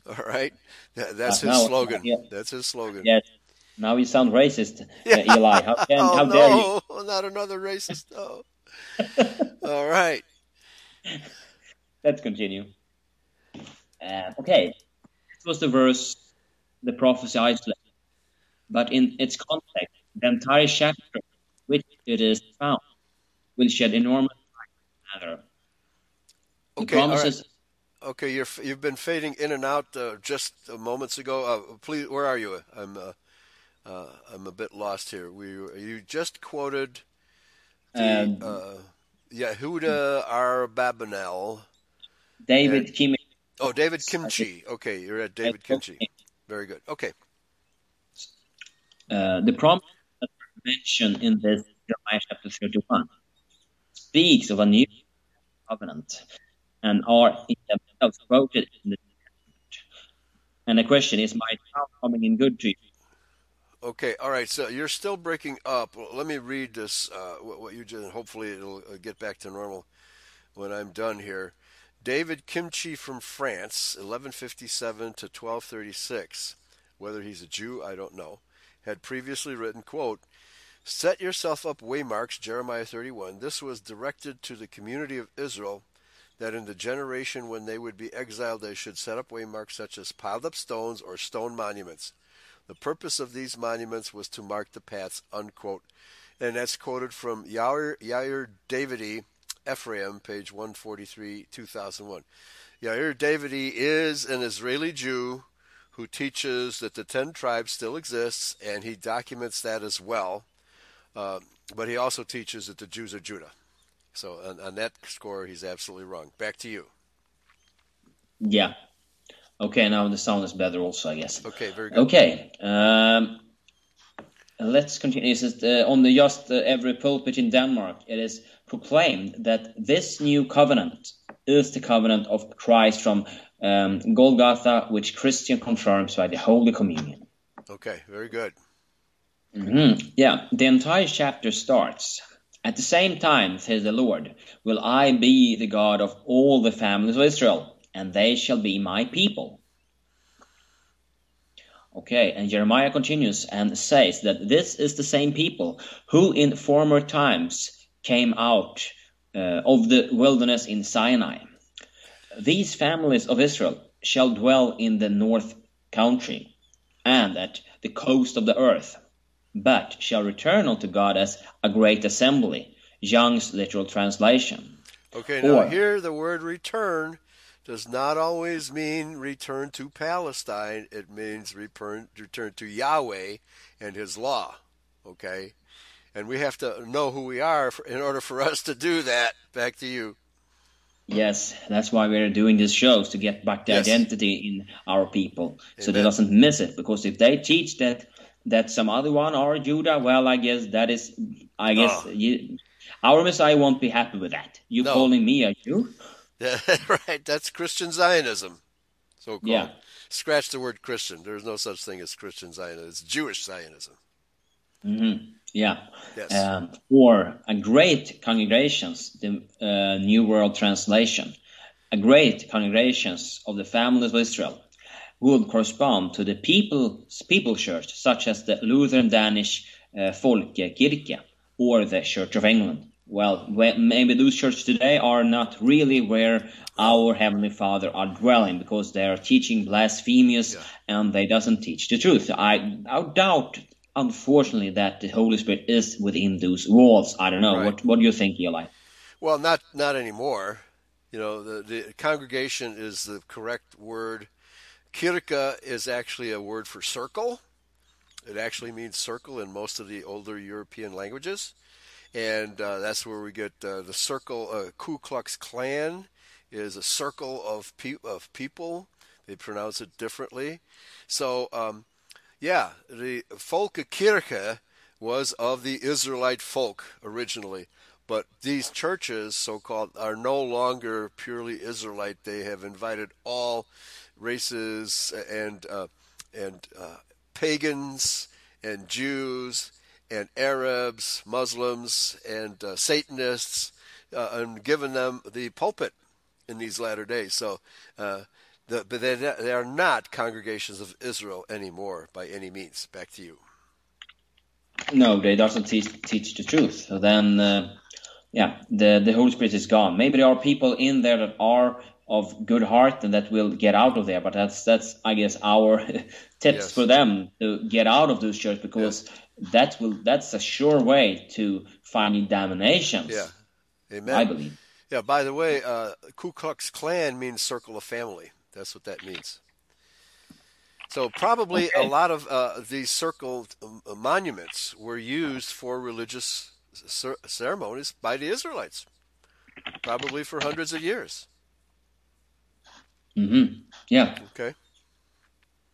All right, that's uh, his slogan. Yeah. That's his slogan. Yes. Now you sound racist, <laughs> uh, Eli. How, can, oh, how no, dare you? <laughs> Not another racist. Oh. <laughs> All right. Let's continue. Uh, okay. This was the verse, the prophecy isolated. But in its context, the entire chapter which it is found will shed enormous light matter. Okay, promises. Okay, you're, you've been fading in and out uh, just moments ago. Uh, please, where are you? I'm uh, uh, I'm a bit lost here. We you just quoted the um, uh, Yehuda Abarbanel. David and, Kimchi. Oh, David Kimchi. Okay, you're at David Kimchi. Very good. Okay. Uh, the promise mentioned in this Jeremiah chapter 31 speaks of a new covenant and are in themselves quoted in the New Testament. And the question is, my child coming in good to you? Okay, all right. So you're still breaking up. Let me read this. Uh, what, what you just. Hopefully, it'll uh, get back to normal when I'm done here. David Kimchi from France, 1157 to 1236. Whether he's a Jew, I don't know. Had previously written, quote, Set yourself up waymarks, Jeremiah 31. This was directed to the community of Israel that in the generation when they would be exiled, they should set up waymarks such as piled up stones or stone monuments. The purpose of these monuments was to mark the paths, unquote. And that's quoted from Yair, Yair Davidi, Ephraim, page 143, 2001. Yair Davidi is an Israeli Jew who teaches that the ten tribes still exists, and he documents that as well. Uh, but he also teaches that the Jews are Judah. So on, on that score, he's absolutely wrong. Back to you. Yeah. Okay, now the sound is better also, I guess. Okay, very good. Okay. Um, let's continue. This is uh, on the just uh, every pulpit in Denmark. It is proclaimed that this new covenant is the covenant of Christ from um, Golgotha, which Christian confirms by the Holy Communion. Okay, very good. hmm Yeah, the entire chapter starts. At the same time, says the Lord, will I be the God of all the families of Israel, and they shall be my people. Okay, and Jeremiah continues and says that this is the same people who in former times came out uh, of the wilderness in Sinai. These families of Israel shall dwell in the north country and at the coast of the earth, but shall return unto God as a great assembly. Young's literal translation. Okay, now Or- here the word return does not always mean return to Palestine. It means return, return to Yahweh and His law. Okay? And we have to know who we are for, in order for us to do that. Back to you. Yes, that's why we're doing these shows to get back the Yes. identity in our people, so they doesn't miss it. Because if they teach that that some other one are Judah, well, I guess that is, I guess Oh. you, our Messiah won't be happy with that. You No. calling me a Jew? <laughs> right, that's Christian Zionism. So called. Yeah. Scratch the word Christian. There's no such thing as Christian Zionism. It's Jewish Zionism. hmm Yeah. Yes. Um, or a great congregations, the uh, New World Translation, a great congregations of the families of Israel would correspond to the people's people church, such as the Lutheran Danish uh, Folkekirke or the Church of England. Well, maybe those churches today are not really where our Heavenly Father are dwelling because they are teaching blasphemous Yeah. and they doesn't teach the truth. I, I doubt, unfortunately, that the Holy Spirit is within those walls. I don't know. Right. What What do you think, Eli? Well, not not anymore. You know, the, the congregation is the correct word. Kirka is actually a word for circle. It actually means circle in most of the older European languages, and uh, that's where we get uh, the circle. Uh, Ku Klux Klan is a circle of pe- of people. They pronounce it differently. So, um, yeah, the Folkekirke was of the Israelite folk originally, but these churches, so-called, are no longer purely Israelite. They have invited all races and uh, and uh, pagans and Jews and Arabs, Muslims and uh, Satanists, uh, and given them the pulpit in these latter days. So, uh, the, but they, they are not congregations of Israel anymore by any means. Back to you. No, they doesn't teach, teach the truth. So then, uh, yeah, the the Holy Spirit is gone. Maybe there are people in there that are of good heart and that will get out of there. But that's that's I guess our <laughs> tips Yes. for them to get out of those churches because that will that's a sure way to finding damnations. Yeah. Amen. I believe. Yeah, by the way, uh, Ku Klux Klan means circle of family. That's what that means. So probably a lot of uh, these circle um, monuments were used for religious cer- ceremonies by the Israelites, probably for hundreds of years. hmm Yeah. Okay.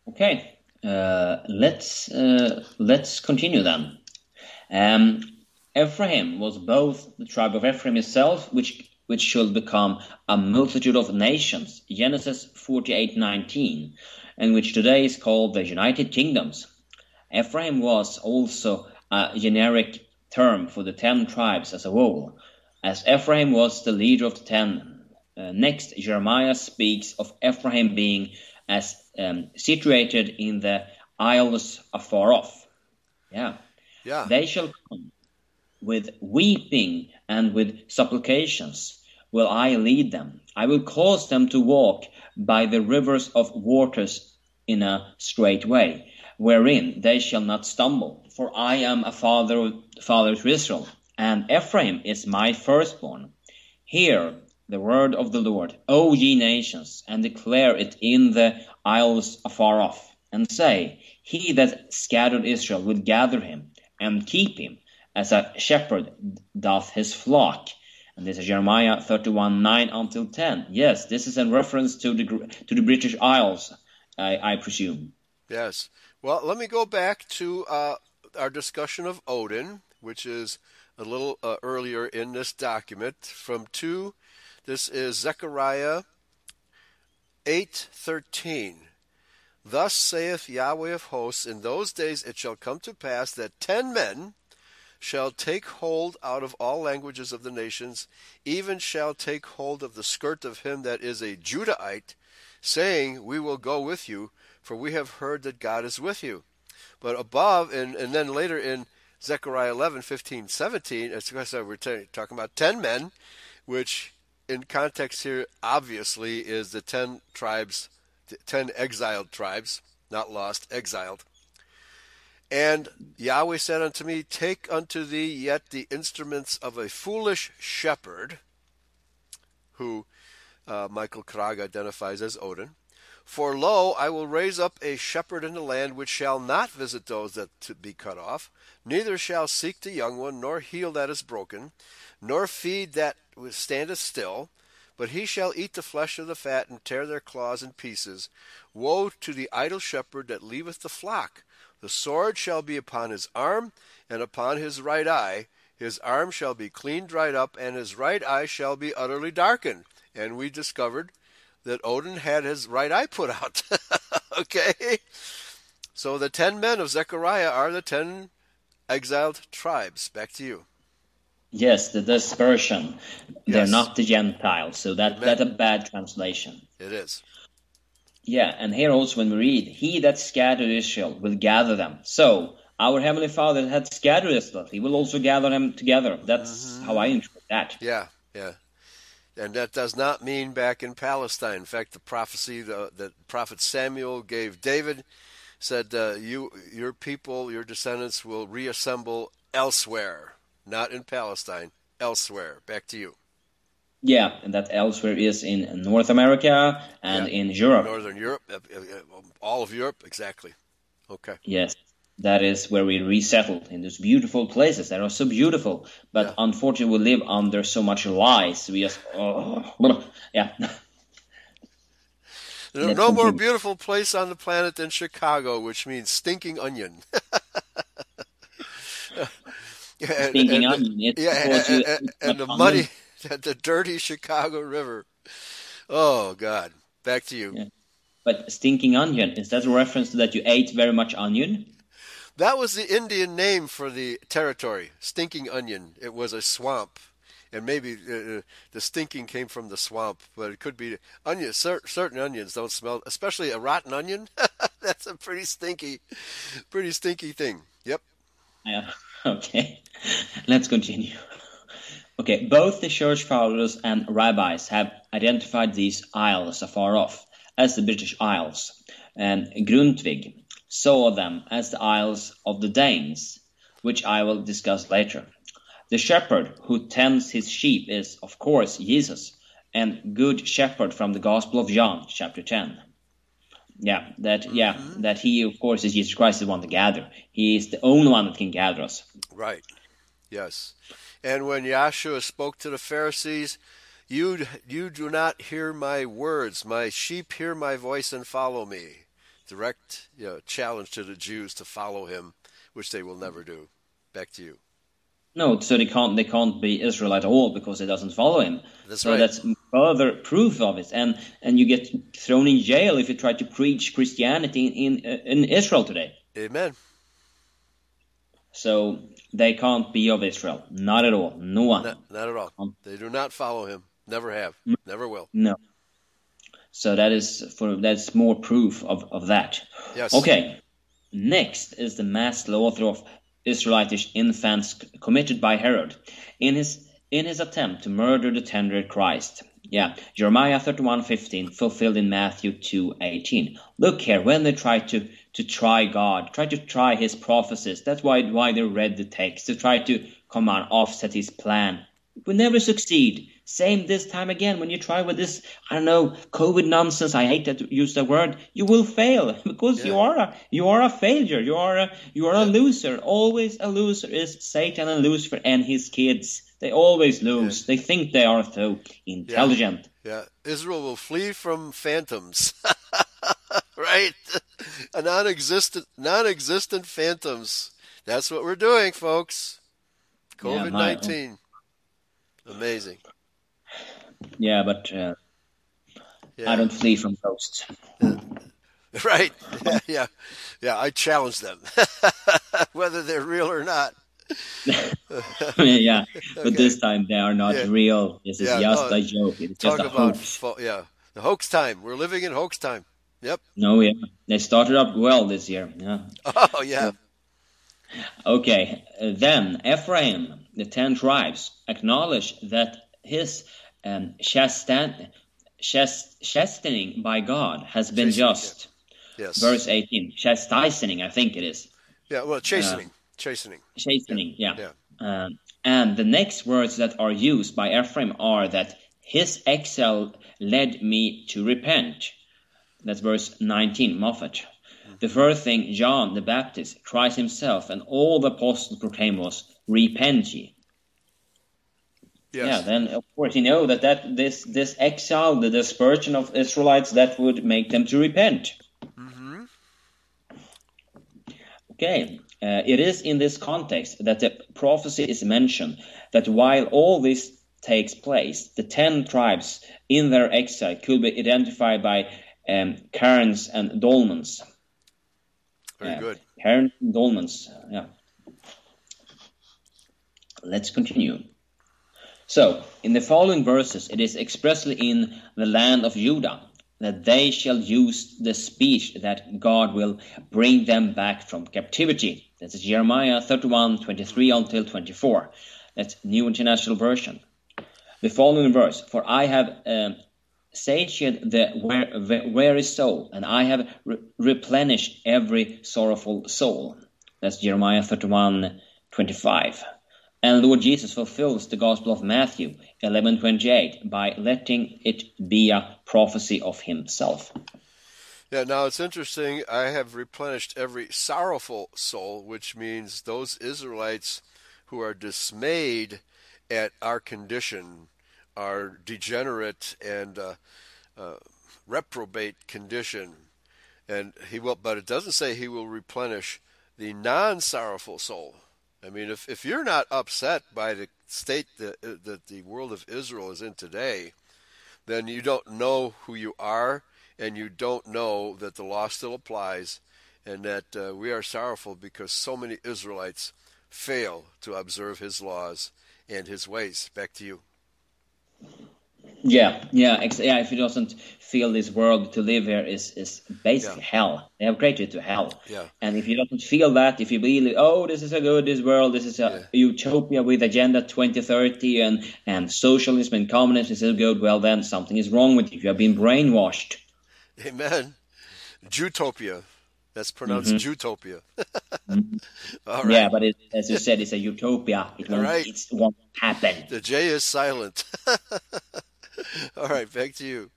Okay, uh, let's uh, let's continue then. Um, Ephraim was both the tribe of Ephraim itself, which which should become a multitude of nations, Genesis 48:19, and which today is called the United Kingdoms. Ephraim was also a generic term for the ten tribes as a whole, as Ephraim was the leader of the ten. Uh, next, Jeremiah speaks of Ephraim being as um, situated in the isles afar off. Yeah. Yeah. They shall come with weeping and with supplications will I lead them. I will cause them to walk by the rivers of waters in a straight way, wherein they shall not stumble. For I am a father, father to Israel, and Ephraim is my firstborn. Hear the word of the Lord, O ye nations, and declare it in the isles afar off, and say, He that scattered Israel will gather him, and keep him, as a shepherd doth his flock. And this is Jeremiah 31 9 until 10. Yes, this is in reference to the to the British Isles, I, I presume. Yes. Well, let me go back to uh, our discussion of Odin, which is a little uh, earlier in this document from 2 this is Zechariah 8:13 Thus saith Yahweh of hosts in those days it shall come to pass that 10 men shall take hold out of all languages of the nations, even shall take hold of the skirt of him that is a Judahite, saying, We will go with you, for we have heard that God is with you. But above, and, and then later in Zechariah 11, 15, 17, as we're talking about 10 men, which in context here obviously is the 10 tribes, 10 exiled tribes, not lost, exiled. And Yahweh said unto me, Take unto thee yet the instruments of a foolish shepherd, who uh, Michael Krag identifies as Odin. For lo, I will raise up a shepherd in the land which shall not visit those that be cut off, neither shall seek the young one, nor heal that is broken, nor feed that standeth still, but he shall eat the flesh of the fat and tear their claws in pieces. Woe to the idle shepherd that leaveth the flock! The sword shall be upon his arm, and upon his right eye. His arm shall be clean dried up, and his right eye shall be utterly darkened. And we discovered that Odin had his right eye put out. <laughs> okay? So the ten men of Zechariah are the ten exiled tribes. Back to you. Yes, the dispersion. They're not the Gentiles, so that Amen. that's a bad translation. It is. Yeah, and here also when we read, He that scattered Israel will gather them. So our Heavenly Father had scattered Israel, He will also gather them together. That's how I interpret that. Yeah, yeah. And that does not mean back in Palestine. In fact, the prophecy that Prophet Samuel gave David said, uh, "You, your people, your descendants will reassemble elsewhere, not in Palestine, elsewhere." Back to you, Yeah, and that elsewhere is in North America and Yeah. in Europe. Northern Europe, uh, uh, all of Europe, exactly. Okay. Yes, that is where we resettled in those beautiful places that are so beautiful, but Yeah. unfortunately we live under so much lies. We just, oh, <laughs> yeah. No, Let's no more beautiful place on the planet than Chicago, which means stinking onion. <laughs> Stinking and- onion, it's yeah, and, and- and the muddy, <laughs> the dirty Chicago River. Oh God! Back to you. Yeah. But stinking onion, is that a reference to that you ate very much onion? That was the Indian name for the territory, Stinking Onion. It was a swamp, and maybe uh, uh, the stinking came from the swamp, but it could be onion. Cer- certain onions don't smell, especially a rotten onion. <laughs> That's a pretty stinky, pretty stinky thing. Yep. Yeah. <laughs> Okay. Let's continue. Okay, both the church fathers and rabbis have identified these isles afar off as the British Isles, and Grundtvig saw them as the Isles of the Danes, which I will discuss later. The shepherd who tends his sheep is, of course, Jesus, and Good Shepherd from the Gospel of John, chapter 10. Yeah, that mm-hmm. yeah, that he of course is Jesus Christ, the one to gather. He is the only one that can gather us. Right. Yes. And when Yahshua spoke to the Pharisees, you you do not hear my words. My sheep hear my voice and follow me. Direct you know, challenge to the Jews to follow him, which they will never do. Back to you. No, so they can't they can't be Israel at all because it doesn't follow him. That's so right. that's further proof of it, and and you get thrown in jail if you try to preach Christianity in in, in Israel today. Amen. So they can't be of Israel, not at all, no one, Not, not at all. Um, They do not follow him. Never have. Never will. no. So that is for that's more proof of of that. Yes. Okay, next is the mass slaughter of Israelitish infants committed by Herod in his in his attempt to murder the tender Christ. Yeah, Jeremiah 31:15 fulfilled in Matthew 2:18. Look here, when they try to to try God, try to try his prophecies. That's why why they read the text to try to come on offset his plan. Will never succeed. Same this time again. When you try with this, I don't know, COVID nonsense. I hate to use the word. You will fail <laughs> because you are a you are a failure. You are a you are a loser. Always a loser is Satan and Lucifer and his kids. They always lose. They think they are so intelligent. Yeah. Israel will flee from phantoms. <laughs> right? A non-existent, non-existent phantoms. That's what we're doing, folks. COVID my- nineteen. Amazing. Yeah, but uh, Yeah. I don't flee from ghosts. <laughs> Right. Yeah, <laughs> yeah. Yeah. I challenge them, whether they're real or not. <laughs> yeah, <laughs> but Okay. this time they are not Yeah. real. This is Yeah, just no, a joke. It's just a hoax. fo- yeah, the hoax time. We're living in hoax time. Yep. No, yeah, they started up well this year. Yeah. <laughs> Oh yeah. Okay, uh, then Ephraim, the ten tribes, acknowledge that his um, chastan- chast- chastening by God has been Chastening, just. Yes. Verse 18, chastising, I think it is. Yeah. Well, chastening. Chastening. Chastening, yeah. Yeah. Um, and the next words that are used by Ephraim are that his exile led me to repent. That's verse 19, Moffat. The first thing John the Baptist, Christ himself, and all the apostles proclaimed was, Repent ye. Yes. Yeah, then of course you know that, that this this exile, the dispersion of Israelites, that would make them to repent. hmm Okay, uh, it is in this context that the prophecy is mentioned that while all this takes place, the ten tribes in their exile could be identified by um, cairns and dolmens. Very Yeah. good. Cairns and dolmens. Yeah. Let's continue. So, in the following verses, it is expressly in the land of Judah that they shall use the speech that God will bring them back from captivity. That's Jeremiah 31, 23 until 24. That's New International Version. The following verse, For I have um, satiated the wear- weary soul, and I have re- replenished every sorrowful soul. That's Jeremiah 31, 25. And Lord Jesus fulfills the Gospel of Matthew 11:28 by letting it be a prophecy of himself. Yeah. Now it's interesting. I have replenished every sorrowful soul, which means those Israelites who are dismayed at our condition, our degenerate and uh, uh, reprobate condition, and he will. But it doesn't say he will replenish the non-sorrowful soul. I mean, if if you're not upset by the state that that the world of Israel is in today, then you don't know who you are, and you don't know that the law still applies, and that uh, we are sorrowful because so many Israelites fail to observe His laws and His ways. Back to you. Yeah, yeah, ex- yeah. If you doesn't feel this world to live here is is basically Yeah. hell. They have created to hell. Yeah. And if you doesn't feel that, if you believe, oh, this is a good, this world, this is a utopia with agenda 2030 and and socialism and communism is good, well then something is wrong with you. You have been brainwashed. Amen. Jutopia. That's pronounced Jutopia. <laughs> All right. Mm-hmm. Yeah, but it, as you said, it's a utopia. It won't, Right. it won't happen. The J is silent. <laughs> All right, back to you.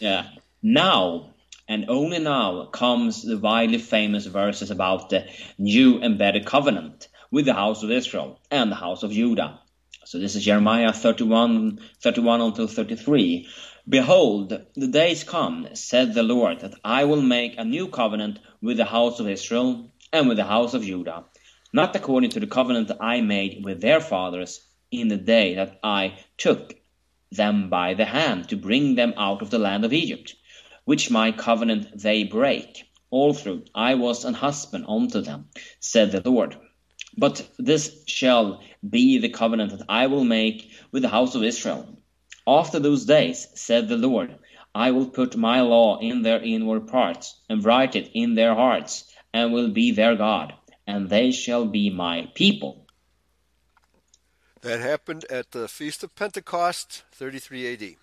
Yeah. Now, and only now, comes the widely famous verses about the new embedded covenant with the house of Israel and the house of Judah. So this is Jeremiah 31, 31 until 33. Behold, the days come, said the Lord, that I will make a new covenant with the house of Israel and with the house of Judah. not according to the covenant that I made with their fathers in the day that I took them by the hand to bring them out of the land of Egypt, which my covenant they break. All through I was an husband unto them, said the Lord. But this shall be the covenant that I will make with the house of Israel. After those days, said the Lord, I will put my law in their inward parts, and write it in their hearts, and will be their God, and they shall be my people. That happened at the Feast of Pentecost, 33 AD.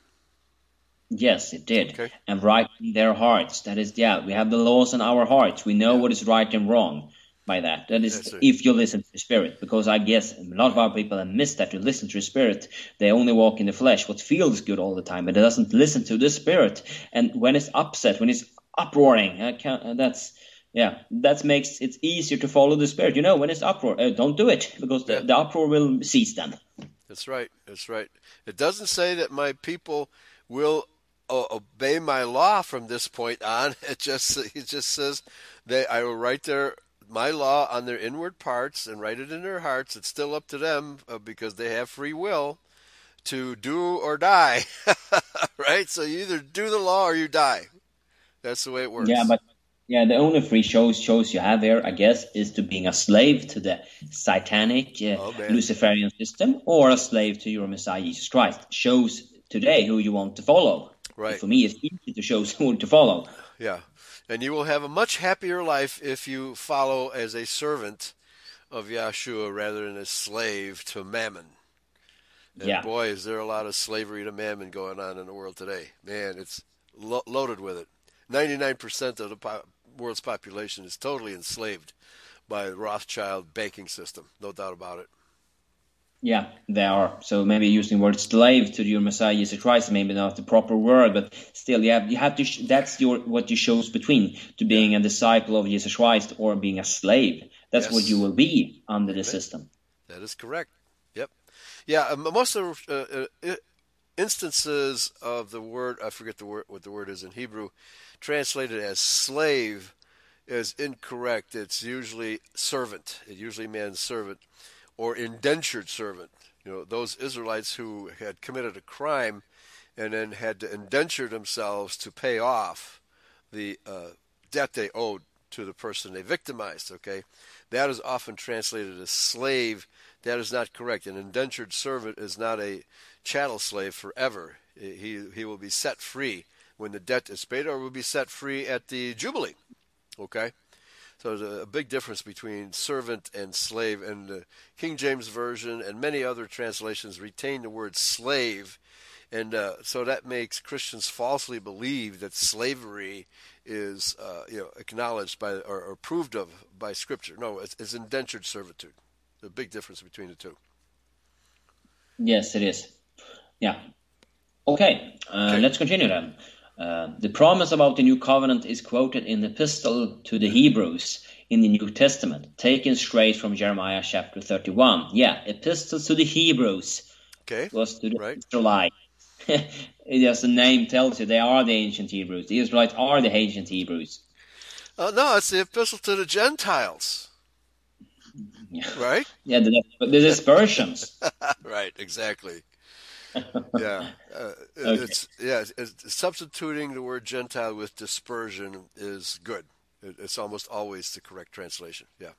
Yes, it did. Okay. And write in their hearts. That is, yeah, we have the laws in our hearts. We know what is right and wrong by that. That is, Yes, if you listen to the Spirit. Because I guess a lot of our people have missed that. To listen to the Spirit, they only walk in the flesh, what feels good all the time, but it doesn't listen to the Spirit. And when it's upset, when it's uproaring, I can't, uh, that's, yeah, that makes it easier to follow the Spirit. You know, when it's uproar, uh, don't do it, because the, Yeah. the uproar will cease them. That's right. That's right. It doesn't say that my people will o- obey my law from this point on. <laughs> It just it just says that I will write their my law on their inward parts and write it in their hearts. It's still up to them uh, because they have free will to do or die. <laughs> right? So you either do the law or you die. That's the way it works. Yeah, but yeah, the only free shows shows you have here, I guess, is to being a slave to the satanic uh, Oh. Luciferian system or a slave to your Messiah Jesus Christ. Shows today who you want to follow. Right. For me, it's easy to show <laughs> who to follow. Yeah. And you will have a much happier life if you follow as a servant of Yahshua rather than a slave to mammon. And Yeah. boy, is there a lot of slavery to mammon going on in the world today. Man, it's lo- loaded with it. 99% of the po- world's population is totally enslaved by the Rothschild banking system. No doubt about it. Yeah, they are. So maybe using the word slave to your Messiah Jesus Christ, maybe not the proper word, but still, you have, you have to. Sh- that's your what you chose between to being a disciple of Jesus Christ or being a slave. That's Yes. what you will be under the system. That is correct. Yep. Yeah, um, most of the uh, uh, instances of the word, I forget the word, what the word is in Hebrew, translated as slave is incorrect. It's usually servant. It usually means servant or indentured servant. You know, those Israelites who had committed a crime and then had to indenture themselves to pay off the uh, debt they owed to the person they victimized. Okay, that is often translated as slave. That is not correct. An indentured servant is not a chattel slave forever. He he will be set free when the debt is paid, or will be set free at the jubilee. Okay, so there's a, big difference between servant and slave, and the King James version and many other translations retain the word slave, and uh, so that makes Christians falsely believe that slavery is uh, you know acknowledged by or, or approved of by Scripture. No, it's, it's indentured servitude. The big difference between the two. Yes, it is. Yeah. Okay, uh, Okay. let's continue then. Uh, the promise about the new covenant is quoted in the epistle to the Hebrews in the New Testament, taken straight from Jeremiah chapter 31. Yeah, epistles to the Hebrews Okay, was to the Right. Israelites. <laughs> As the name tells you, they are the ancient Hebrews. The Israelites are the ancient Hebrews. uh, no, it's the epistle to the Gentiles, Yeah, <laughs> right? yeah the, the dispersions. <laughs> right, exactly. Yeah, uh, <laughs> Okay. it's yeah. It's, substituting the word Gentile with dispersion is good. It, it's almost always the correct translation. Yeah,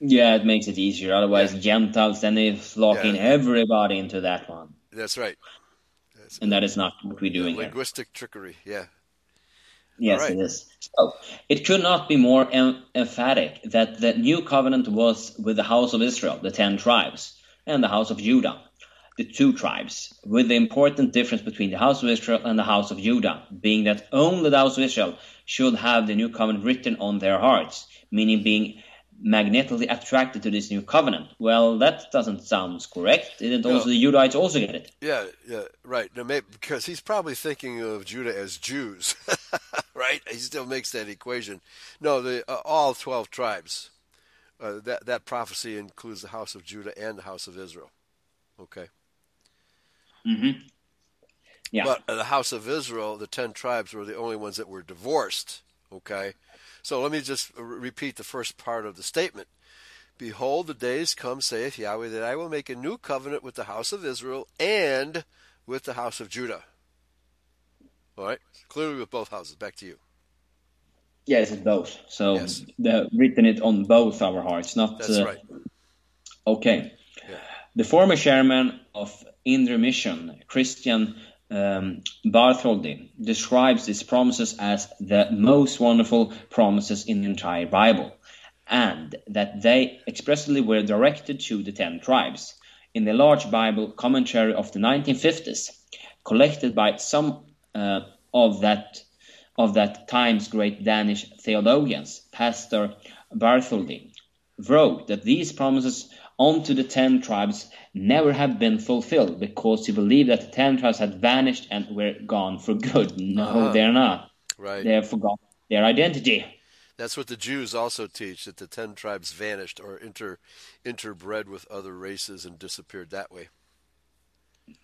yeah, it makes it easier. Otherwise, Gentiles then flock in Yeah. everybody into that one. that's right. That's And that is not what we're doing here. linguistic trickery. Yeah, Yes, Alright. it is. So, it could not be more em- emphatic that the new covenant was with the house of Israel, the ten tribes, and the house of Judah, the two tribes, with the important difference between the house of Israel and the house of Judah, being that only the house of Israel should have the new covenant written on their hearts, meaning being magnetically attracted to this new covenant. Well, that doesn't sound correct. Didn't No. the Judahites also get it? yeah, yeah. Right. Now, maybe, because he's probably thinking of Judah as Jews, <laughs> right? He still makes that equation. No, the uh, all twelve tribes. Uh, that that prophecy includes the house of Judah and the house of Israel. Okay. Hmm Yeah. But the house of Israel, the ten tribes, were the only ones that were divorced. Okay, so let me just r- repeat the first part of the statement. Behold, the days come, saith Yahweh, that I will make a new covenant with the house of Israel and with the house of Judah. All right, clearly with both houses. Back to you. Yes, it's both. So Yes. the written it on both our hearts, not That's uh, right. Okay. Yeah. The former chairman of Indre Mission, Christian um, Bartholdy, describes these promises as the most wonderful promises in the entire Bible, and that they expressly were directed to the ten tribes. In the large Bible commentary of the 1950s, collected by some uh, of that of that time's great Danish theologians, Pastor Bartholdy wrote that these promises unto the ten tribes never have been fulfilled because you believe that the ten tribes had vanished and were gone for good. No, Uh-huh. they're not. Right. They have forgotten their identity. That's what the Jews also teach that the ten tribes vanished or inter interbred with other races and disappeared that way.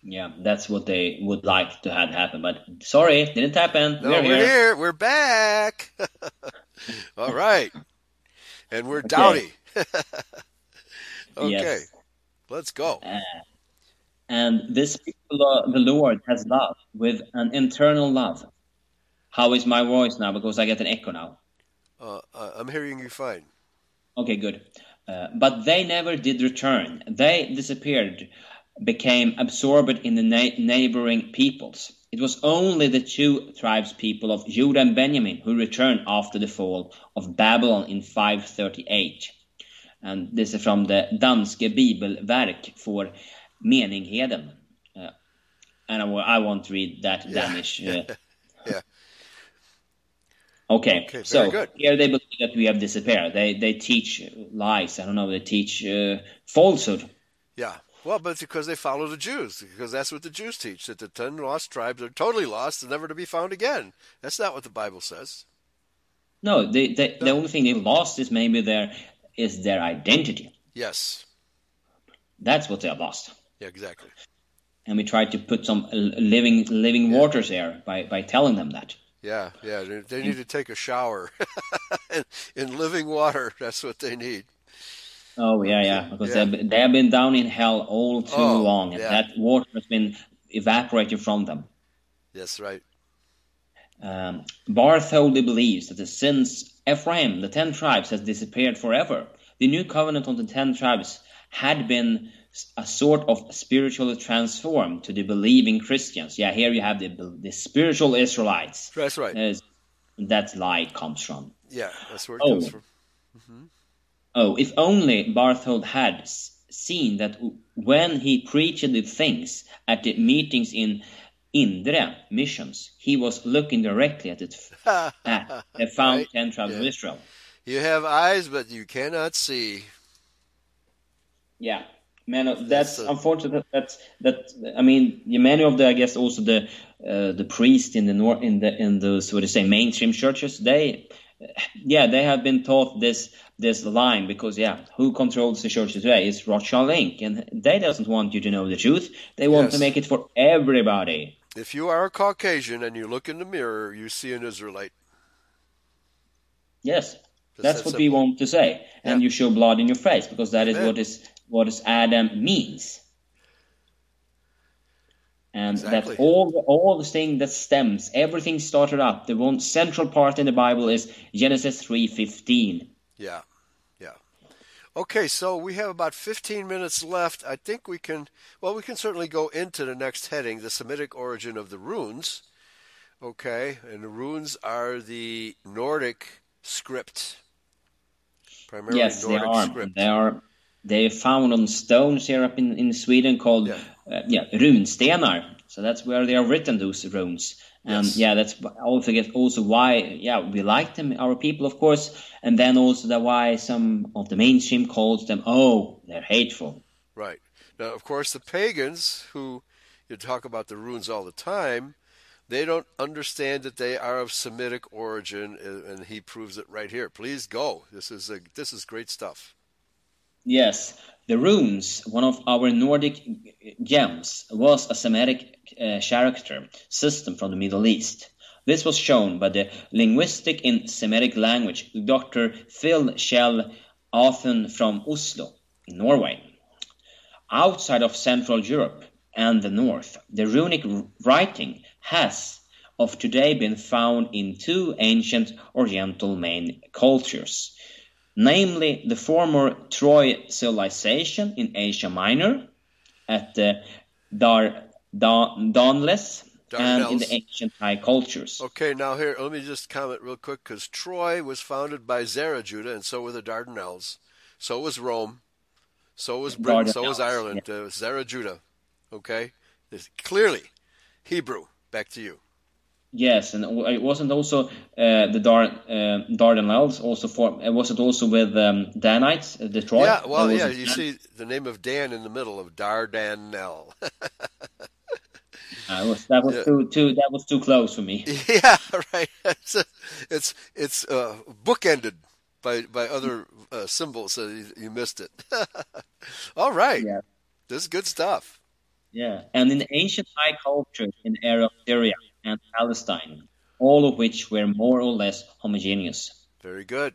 Yeah, that's what they would like to have happen. But sorry, didn't happen. No, we're, we're here. here. We're back. <laughs> All right. And we're dowdy. <laughs> okay. Yes. Let's go. And this people uh, the Lord has loved with an internal love. How is my voice now? Because I get an echo now. Uh, uh, I'm hearing you fine. Okay, good. Uh, but they never did return. They disappeared, became absorbed in the na- neighboring peoples. It was only the two tribes people of Judah and Benjamin who returned after the fall of Babylon in 538. And this is from the Danske Bibelverk for Meningheden. Uh, and I, I won't read that Yeah. Danish. Uh, <laughs> Yeah. Okay, Okay, so good. here they believe that we have disappeared. They they teach lies. I don't know. They teach uh, falsehood. Yeah. Well, but it's because they follow the Jews, because that's what the Jews teach, that the ten lost tribes are totally lost and never to be found again. That's not what the Bible says. No, they, they, the only thing they lost is maybe their is their identity. Yes. That's what they have lost. Yeah, exactly. And we try to put some living living waters there by, by telling them that. Yeah, yeah. They, they need to take a shower <laughs> in, in living water. That's what they need. Oh yeah, yeah, because Yeah. They have been down in hell all too Oh, long, and yeah. that water has been evaporated from them. That's right. Um, Bartholdy believes that the since Ephraim, the ten tribes, has disappeared forever, the new covenant on the ten tribes had been a sort of spiritually transformed to the believing Christians. Yeah, here you have the, the spiritual Israelites. That's right. That lie comes from. Yeah, that's where it Oh. comes from. Mm-hmm. Oh, if only Barthold had seen that when he preached the things at the meetings in Indre missions, he was looking directly at, it, <laughs> at the found ten tribes of. Israel. You have eyes, but you cannot see. Yeah, man, that's That's a- unfortunate. That's that. I mean, many of the, I guess, also the uh, the priests in the nor in the in those what do you say mainstream churches. They, yeah, they have been taught this this line because yeah, who controls the church today is Rothschild Inc. and they doesn't want you to know the truth. They want to make it for everybody. If you are a Caucasian and you look in the mirror, you see an Israelite. Yes, Just that's that what we want to say, and Yeah. you show blood in your face because that is Amen. what is what is Adam means, and Exactly. that all the, all the thing that stems, everything started up. The one central part in the Bible is Genesis three fifteen. Yeah. Okay, so we have about 15 minutes left. I think we can, well, we can certainly go into the next heading, the Semitic origin of the runes. Okay, and the runes are the Nordic script. Primarily Yes, they Nordic are. script. They are. They are found on stones here up in, in Sweden called Yeah. uh, yeah runstenar. So that's where they are written those runes. And Yes. yeah, that's also guess also why yeah we like them our people of course, and then also that why some of the mainstream calls them oh they're hateful. Right. Now, of course, the pagans, who you talk about the runes all the time, they don't understand that they are of Semitic origin, and and he proves it right here. Please go. This is a, this is great stuff. Yes, the runes, one of our Nordic gems, was a Semitic uh, character system from the Middle East. This was shown by the linguistic in Semitic language, Dr. Phil Kjell Aartun from Oslo, Norway. Outside of Central Europe and the North, the runic writing has of today been found in two ancient Oriental main cultures, namely the former Troy civilization in Asia Minor at the Dar, Don, Donless and in the ancient High cultures. Okay, now here, let me just comment real quick because Troy was founded by Zara Judah, and so were the Dardanelles. So was Rome. So was Britain. So was Dardanelles, Ireland. Uh, Zara Judah. Okay? Clearly Hebrew. Back to you. Yes, and it wasn't also uh, the Dar, uh, Dardanelles also for uh, was it also with um, Danites, uh, Detroit? Yeah, well, yeah, you Dan- see the name of Dan in the middle of Dardanelle. Uh, was- that was Yeah. too too that was too close for me. <laughs> yeah, right. It's it's it's uh, bookended by by other uh, symbols, so you, you missed it. <laughs> All right, Yeah. this is good stuff. Yeah, and in ancient high culture in the area of Syria and Palestine, all of which were more or less homogeneous. Very good.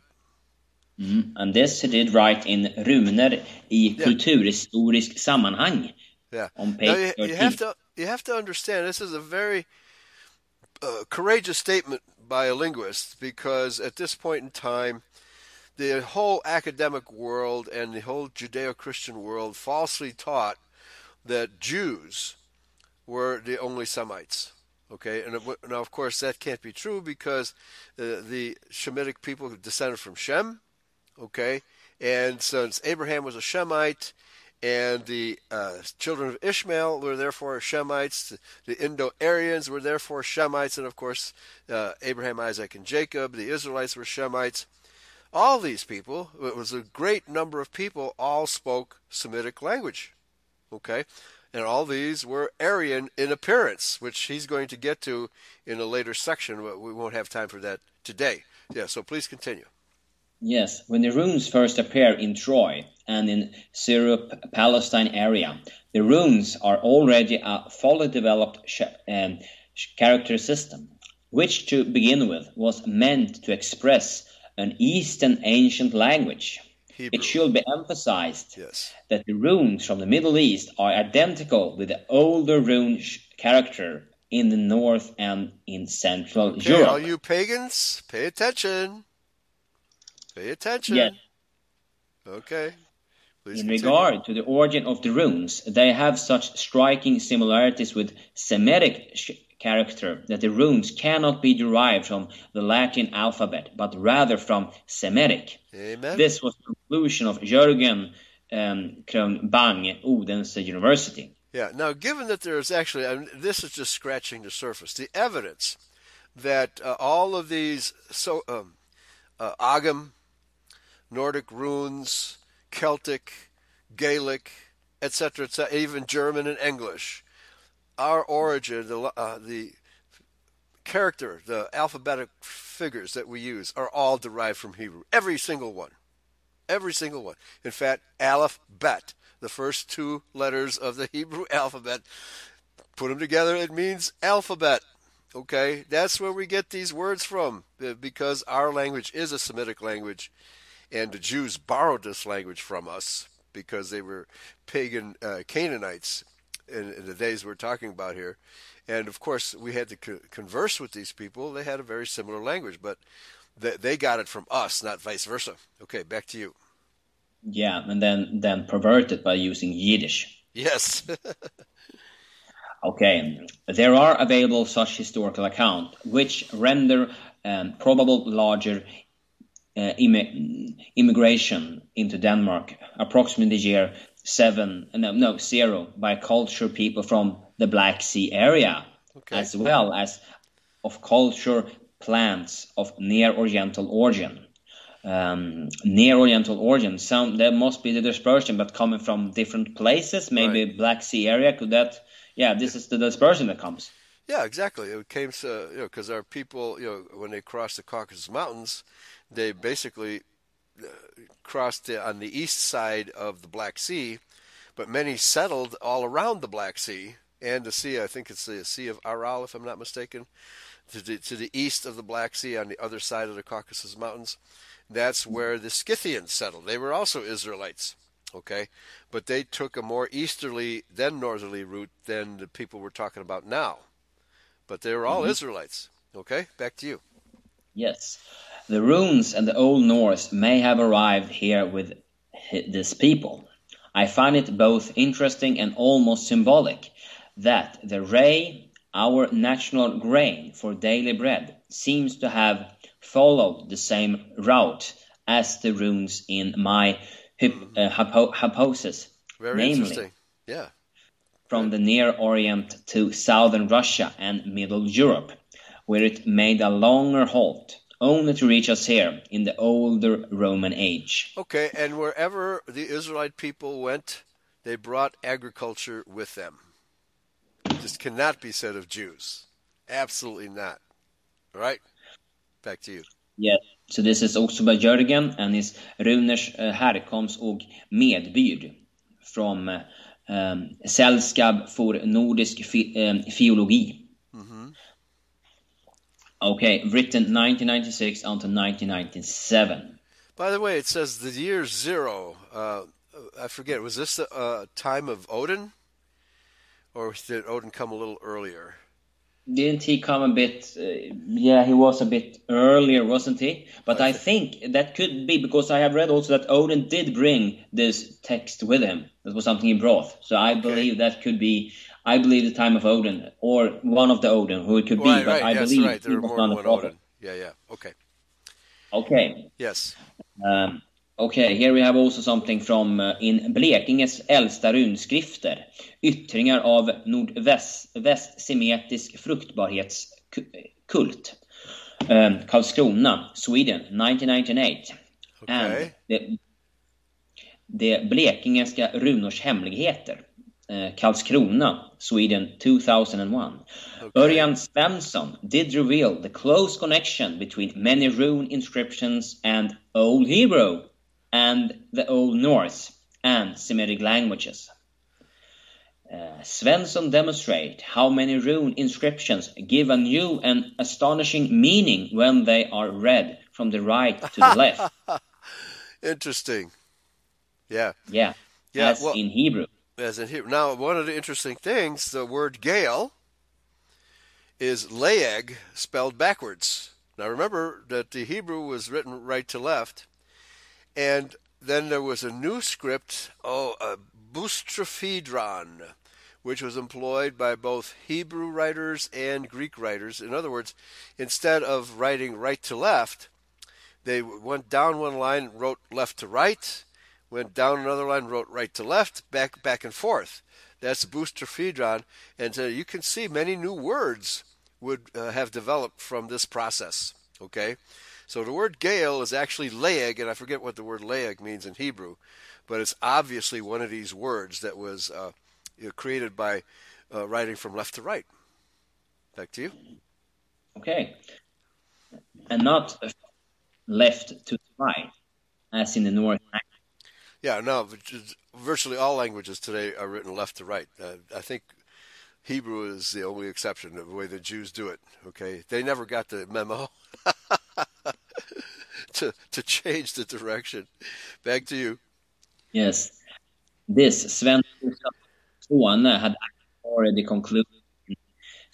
Mm. And this he did write in runer i Yeah. kulturhistorisk sammanhang Yeah. on Now you, 13. you have to you have to understand this is a very uh, courageous statement by a linguist because at this point in time, the whole academic world and the whole Judeo-Christian world falsely taught that Jews were the only Semites. Okay, and it, now of course that can't be true because uh, the Shemitic people descended from Shem. Okay, and since Abraham was a Shemite, and the uh, children of Ishmael were therefore Shemites. The Indo-Aryans were therefore Shemites, and of course, uh, Abraham, Isaac, and Jacob, the Israelites were Shemites. All these people, it was a great number of people, all spoke Semitic language. Okay, and all these were Aryan in appearance, which he's going to get to in a later section. but We won't have time for that today. Yeah, so please continue. Yes, when the runes first appear in Troy and in Syro-Palestine area, the runes are already a fully developed sh- um, character system, which to begin with was meant to express an Eastern ancient language. Hebrew. It should be emphasized Yes. that the runes from the Middle East are identical with the older rune character in the North and in Central Okay, Europe. all you pagans, pay attention. Pay attention. Yes. Okay. Please In continue. regard to the origin of the runes, they have such striking similarities with Semitic sh- character that the runes cannot be derived from the Latin alphabet, but rather from Semitic. Amen. This was the conclusion of Jürgen um, Kronbang, Odense University. Yeah. Now, given that there's actually, I mean, this is just scratching the surface. The evidence that uh, all of these so um, uh, Ogham, Nordic runes, Celtic, Gaelic, etc., etc., even German and English, our origin, the uh, the character, the alphabetic figures that we use are all derived from Hebrew. Every single one. Every single one. In fact, Aleph Bet, the first two letters of the <laughs> Hebrew alphabet, put them together, it means alphabet. Okay? That's where we get these words from, because our language is a Semitic language, and the Jews borrowed this language from us because they were pagan uh, Canaanites in, in the days we're talking about here. And of course, we had to co- converse with these people. They had a very similar language, but they, they got it from us, not vice versa. Okay, back to you. Yeah, and then, then perverted by using Yiddish. Yes. <laughs> Okay, there are available such historical accounts which render um, probable larger uh, immi- immigration into Denmark, approximately the year seven, no, no, zero, by culture people from the Black Sea area, Okay. as well as of culture plants of near Oriental origin. Um, near Oriental origin, some there must be the dispersion, but coming from different places, maybe Black Sea area. Could that? Yeah, this is the dispersion that comes. Yeah, exactly. It came to you know because our people, you know, when they crossed the Caucasus Mountains, they basically crossed on the east side of the Black Sea, but many settled all around the Black Sea and the sea. I think it's the Sea of Aral, if I'm not mistaken, to the, to the east of the Black Sea on the other side of the Caucasus Mountains. That's where the Scythians settled. They were also Israelites, okay? But they took a more easterly than northerly route than the people we're talking about now. But they were all Mhm. Israelites, okay? Back to you. Yes. The runes and the Old Norse may have arrived here with this people. I find it both interesting and almost symbolic that the ray, our national grain for daily bread, seems to have followed the same route as the runes in my uh, hypo- hypothesis, Very namely interesting. Yeah. from the Near Orient to southern Russia and Middle Europe, where it made a longer halt, only to reach us here in the older Roman age. Okay, and wherever the Israelite people went, they brought agriculture with them. This cannot be said of Jews. Absolutely not. All right? Back to you. Yes. So this is också by Jörgen and his runers uh, härkomst och medbyrd from uh, um, Sällskap för nordisk fi- um, filologi. Okay, written 1996 until 1997. By the way, it says the year zero. Uh, I forget, was this the uh, time of Odin? Or did Odin come a little earlier? Didn't he come a bit? Uh, yeah, he was a bit earlier, wasn't he? But I think that could be because I have read also that Odin did bring this text with him. That was something he brought. So I believe that could be. I believe the time of Odin or one of the Odin, who it could be. right, but I that's believe right. he was not a prophet. Odin. Yeah, yeah. Okay. Okay. Yes. Um, okay, here we have also something from uh, in Blekinges äldsta runskrifter. Yttringar av nordvästsemitisk fruktbarhetskult. Um, Karlskrona, Sweden, 1998. Okay. And det, det blekingeska runors hemligheter. Uh, Karlskrona, Sweden, 2001. Örjan Svensson did reveal the close connection between many rune inscriptions and Old Hebrew and the Old Norse and Semitic languages. Uh, Svensson demonstrate how many rune inscriptions give a new and astonishing meaning when they are read from the right to the left. <laughs> Interesting. Yeah. Yeah, Yeah, as well- in Hebrew. As in here. Now, one of the interesting things, the word Gael is Laeg spelled backwards. Now, remember that the Hebrew was written right to left, and then there was a new script, oh, a Boustrophedron, which was employed by both Hebrew writers and Greek writers. In other words, instead of writing right to left, they went down one line, wrote left to right, went down another line, wrote right to left, back back and forth. That's Boustrophedron, and so you can see many new words would uh, have developed from this process. Okay, so the word Gael is actually Laeg, and I forget what the word Laeg means in Hebrew, but it's obviously one of these words that was uh, created by uh, writing from left to right. Back to you. Okay. And not left to right, as in the North. Yeah, no, virtually all languages today are written left to right. Uh, I think Hebrew is the only exception the way the Jews do it. Okay, they never got the memo <laughs> to to change the direction. Back to you. Yes. This Sven had already concluded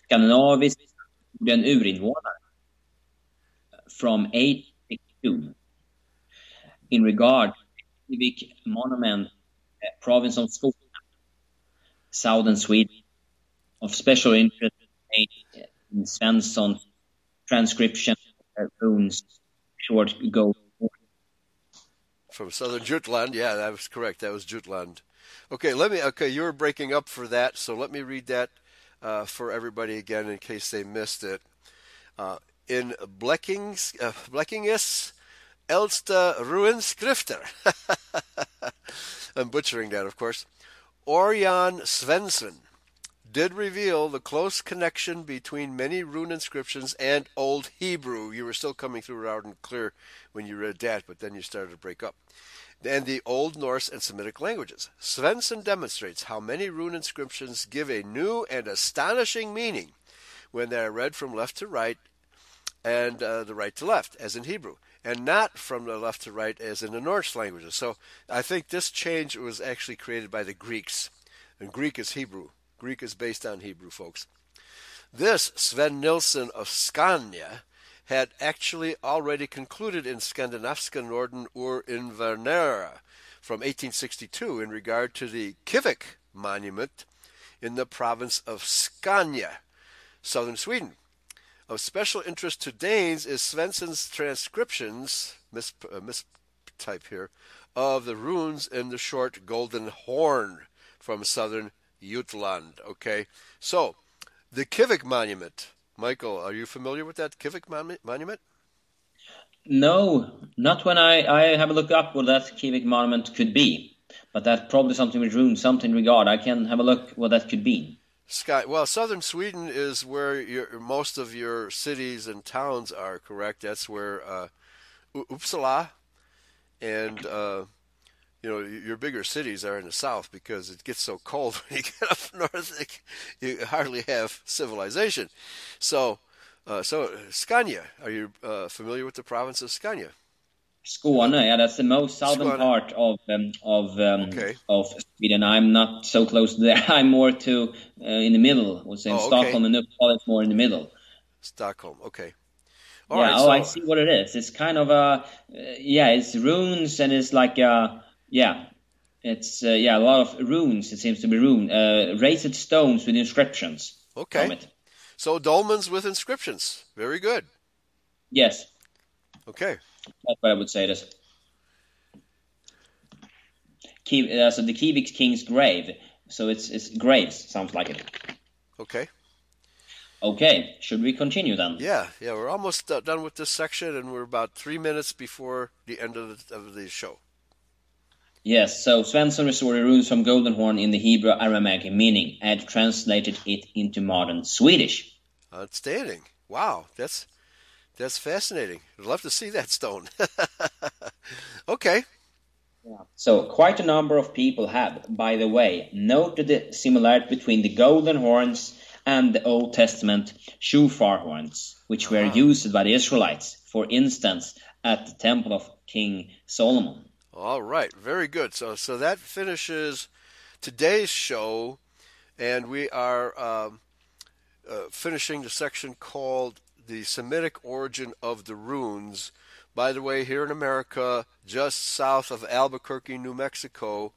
Skandinavisk den urinvånare from 862 in regard civic monument uh, province of Skåne, southern Sweden, of special interest in Svensson's transcription of runes short ago. From southern Jutland, yeah, that was correct. That was Jutland. Okay, let me. Okay, you were breaking up for that, so let me read that uh, for everybody again in case they missed it. Uh, in Bleckings, uh, Elsta Ruinskrifter. <laughs> I'm butchering that, of course. Orjan Svensson did reveal the close connection between many rune inscriptions and Old Hebrew. You were still coming through loud and clear when you read that, but then you started to break up. And the Old Norse and Semitic languages. Svensson demonstrates how many rune inscriptions give a new and astonishing meaning when they are read from left to right and uh, the right to left, as in Hebrew. And not from the left to right as in the Norse languages. So I think this change was actually created by the Greeks. And Greek is Hebrew. Greek is based on Hebrew, folks. This Sven Nilsson of Scania had actually already concluded in Skandinaviska Norden ur Invernera from 1862 in regard to the Kivik monument in the province of Scania, southern Sweden. Of special interest to Danes is Svensson's transcriptions, mis, uh, mistype here, of the runes in the short Golden Horn from southern Jutland. Okay, so the Kivik monument. Michael, are you familiar with that Kivik mon- monument? No, not when I, I have a look up what that Kivik monument could be. But that's probably something with runes, something regard. I can have a look what that could be. Sky. Well, southern Sweden is where your, most of your cities and towns are. Correct. That's where uh, Uppsala and uh, you know your bigger cities are in the south because it gets so cold <laughs> when you get up north. You hardly have civilization. So, uh, so Scania. Are you uh, familiar with the province of Scania? Skåne, yeah, that's the most southern Skåne. part of um, of um, okay. of Sweden. I'm not so close there. <laughs> I'm more to uh, in the middle. Was in oh, Stockholm okay. and Uppsala is more in the middle. Stockholm, okay. All yeah, right, oh, so... I see what it is. It's kind of a uh, yeah, it's runes and it's like a yeah, it's uh, yeah a lot of runes. It seems to be rune uh, raised stones with inscriptions. Okay. So dolmens with inscriptions. Very good. Yes. Okay. That's what I would say. This. Uh, so the Kivik King's grave. So it's it's graves. Sounds like it. Okay. Okay. Should we continue then? Yeah. Yeah. We're almost uh, done with this section, and we're about three minutes before the end of the, of the show. Yes, so Svensson restored runes from Golden Horn in the Hebrew Aramaic meaning and translated it into modern Swedish. Outstanding. Wow, that's that's fascinating. I'd love to see that stone. <laughs> okay. So, quite a number of people have, by the way, noted the similarity between the golden horns and the Old Testament shofar horns, which were uh-huh. used by the Israelites, for instance, at the temple of King Solomon. All right, very good. So, so that finishes today's show, and we are um, uh, finishing the section called the Semitic origin of the runes. By the way, here in America, just south of Albuquerque, New Mexico,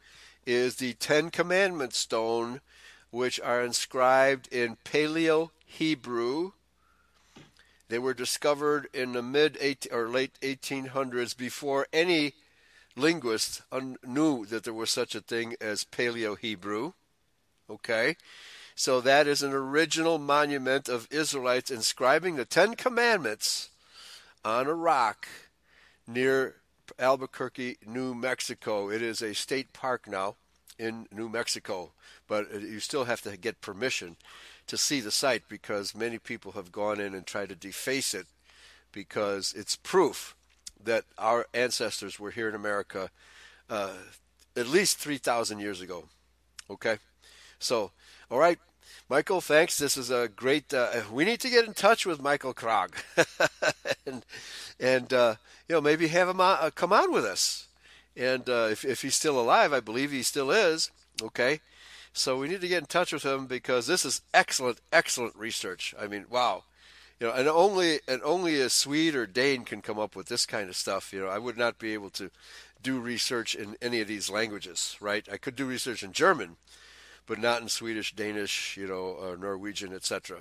is the Ten Commandment stone, which are inscribed in Paleo Hebrew. They were discovered in the mid or late 1800s before any linguist knew that there was such a thing as Paleo Hebrew. Okay, so that is an original monument of Israelites inscribing the Ten Commandments on a rock near Albuquerque, New Mexico. It is a state park now in New Mexico, but you still have to get permission to see the site because many people have gone in and tried to deface it because it's proof that our ancestors were here in America uh, at least 3,000 years ago. Okay? So all right, Michael, thanks. This is a great. Uh, we need to get in touch with Michael Krog, <laughs> and and uh, you know maybe have him on, uh, come on with us. And uh, if if he's still alive, I believe he still is. Okay, so we need to get in touch with him because this is excellent, excellent research. I mean, wow. You know, and only and only a Swede or Dane can come up with this kind of stuff. You know, I would not be able to do research in any of these languages, right? I could do research in German, but not in Swedish, Danish, you know, or Norwegian, etc.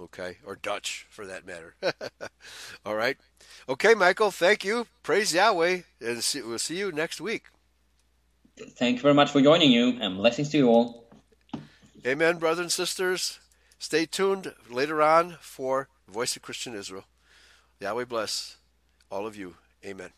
Okay, or Dutch for that matter. <laughs> all right. Okay, Michael, thank you. Praise Yahweh, and see, we'll see you next week. Thank you very much for joining you, and blessings to you all. Amen, brothers and sisters. Stay tuned later on for Voice of Christian Israel. Yahweh bless all of you. Amen.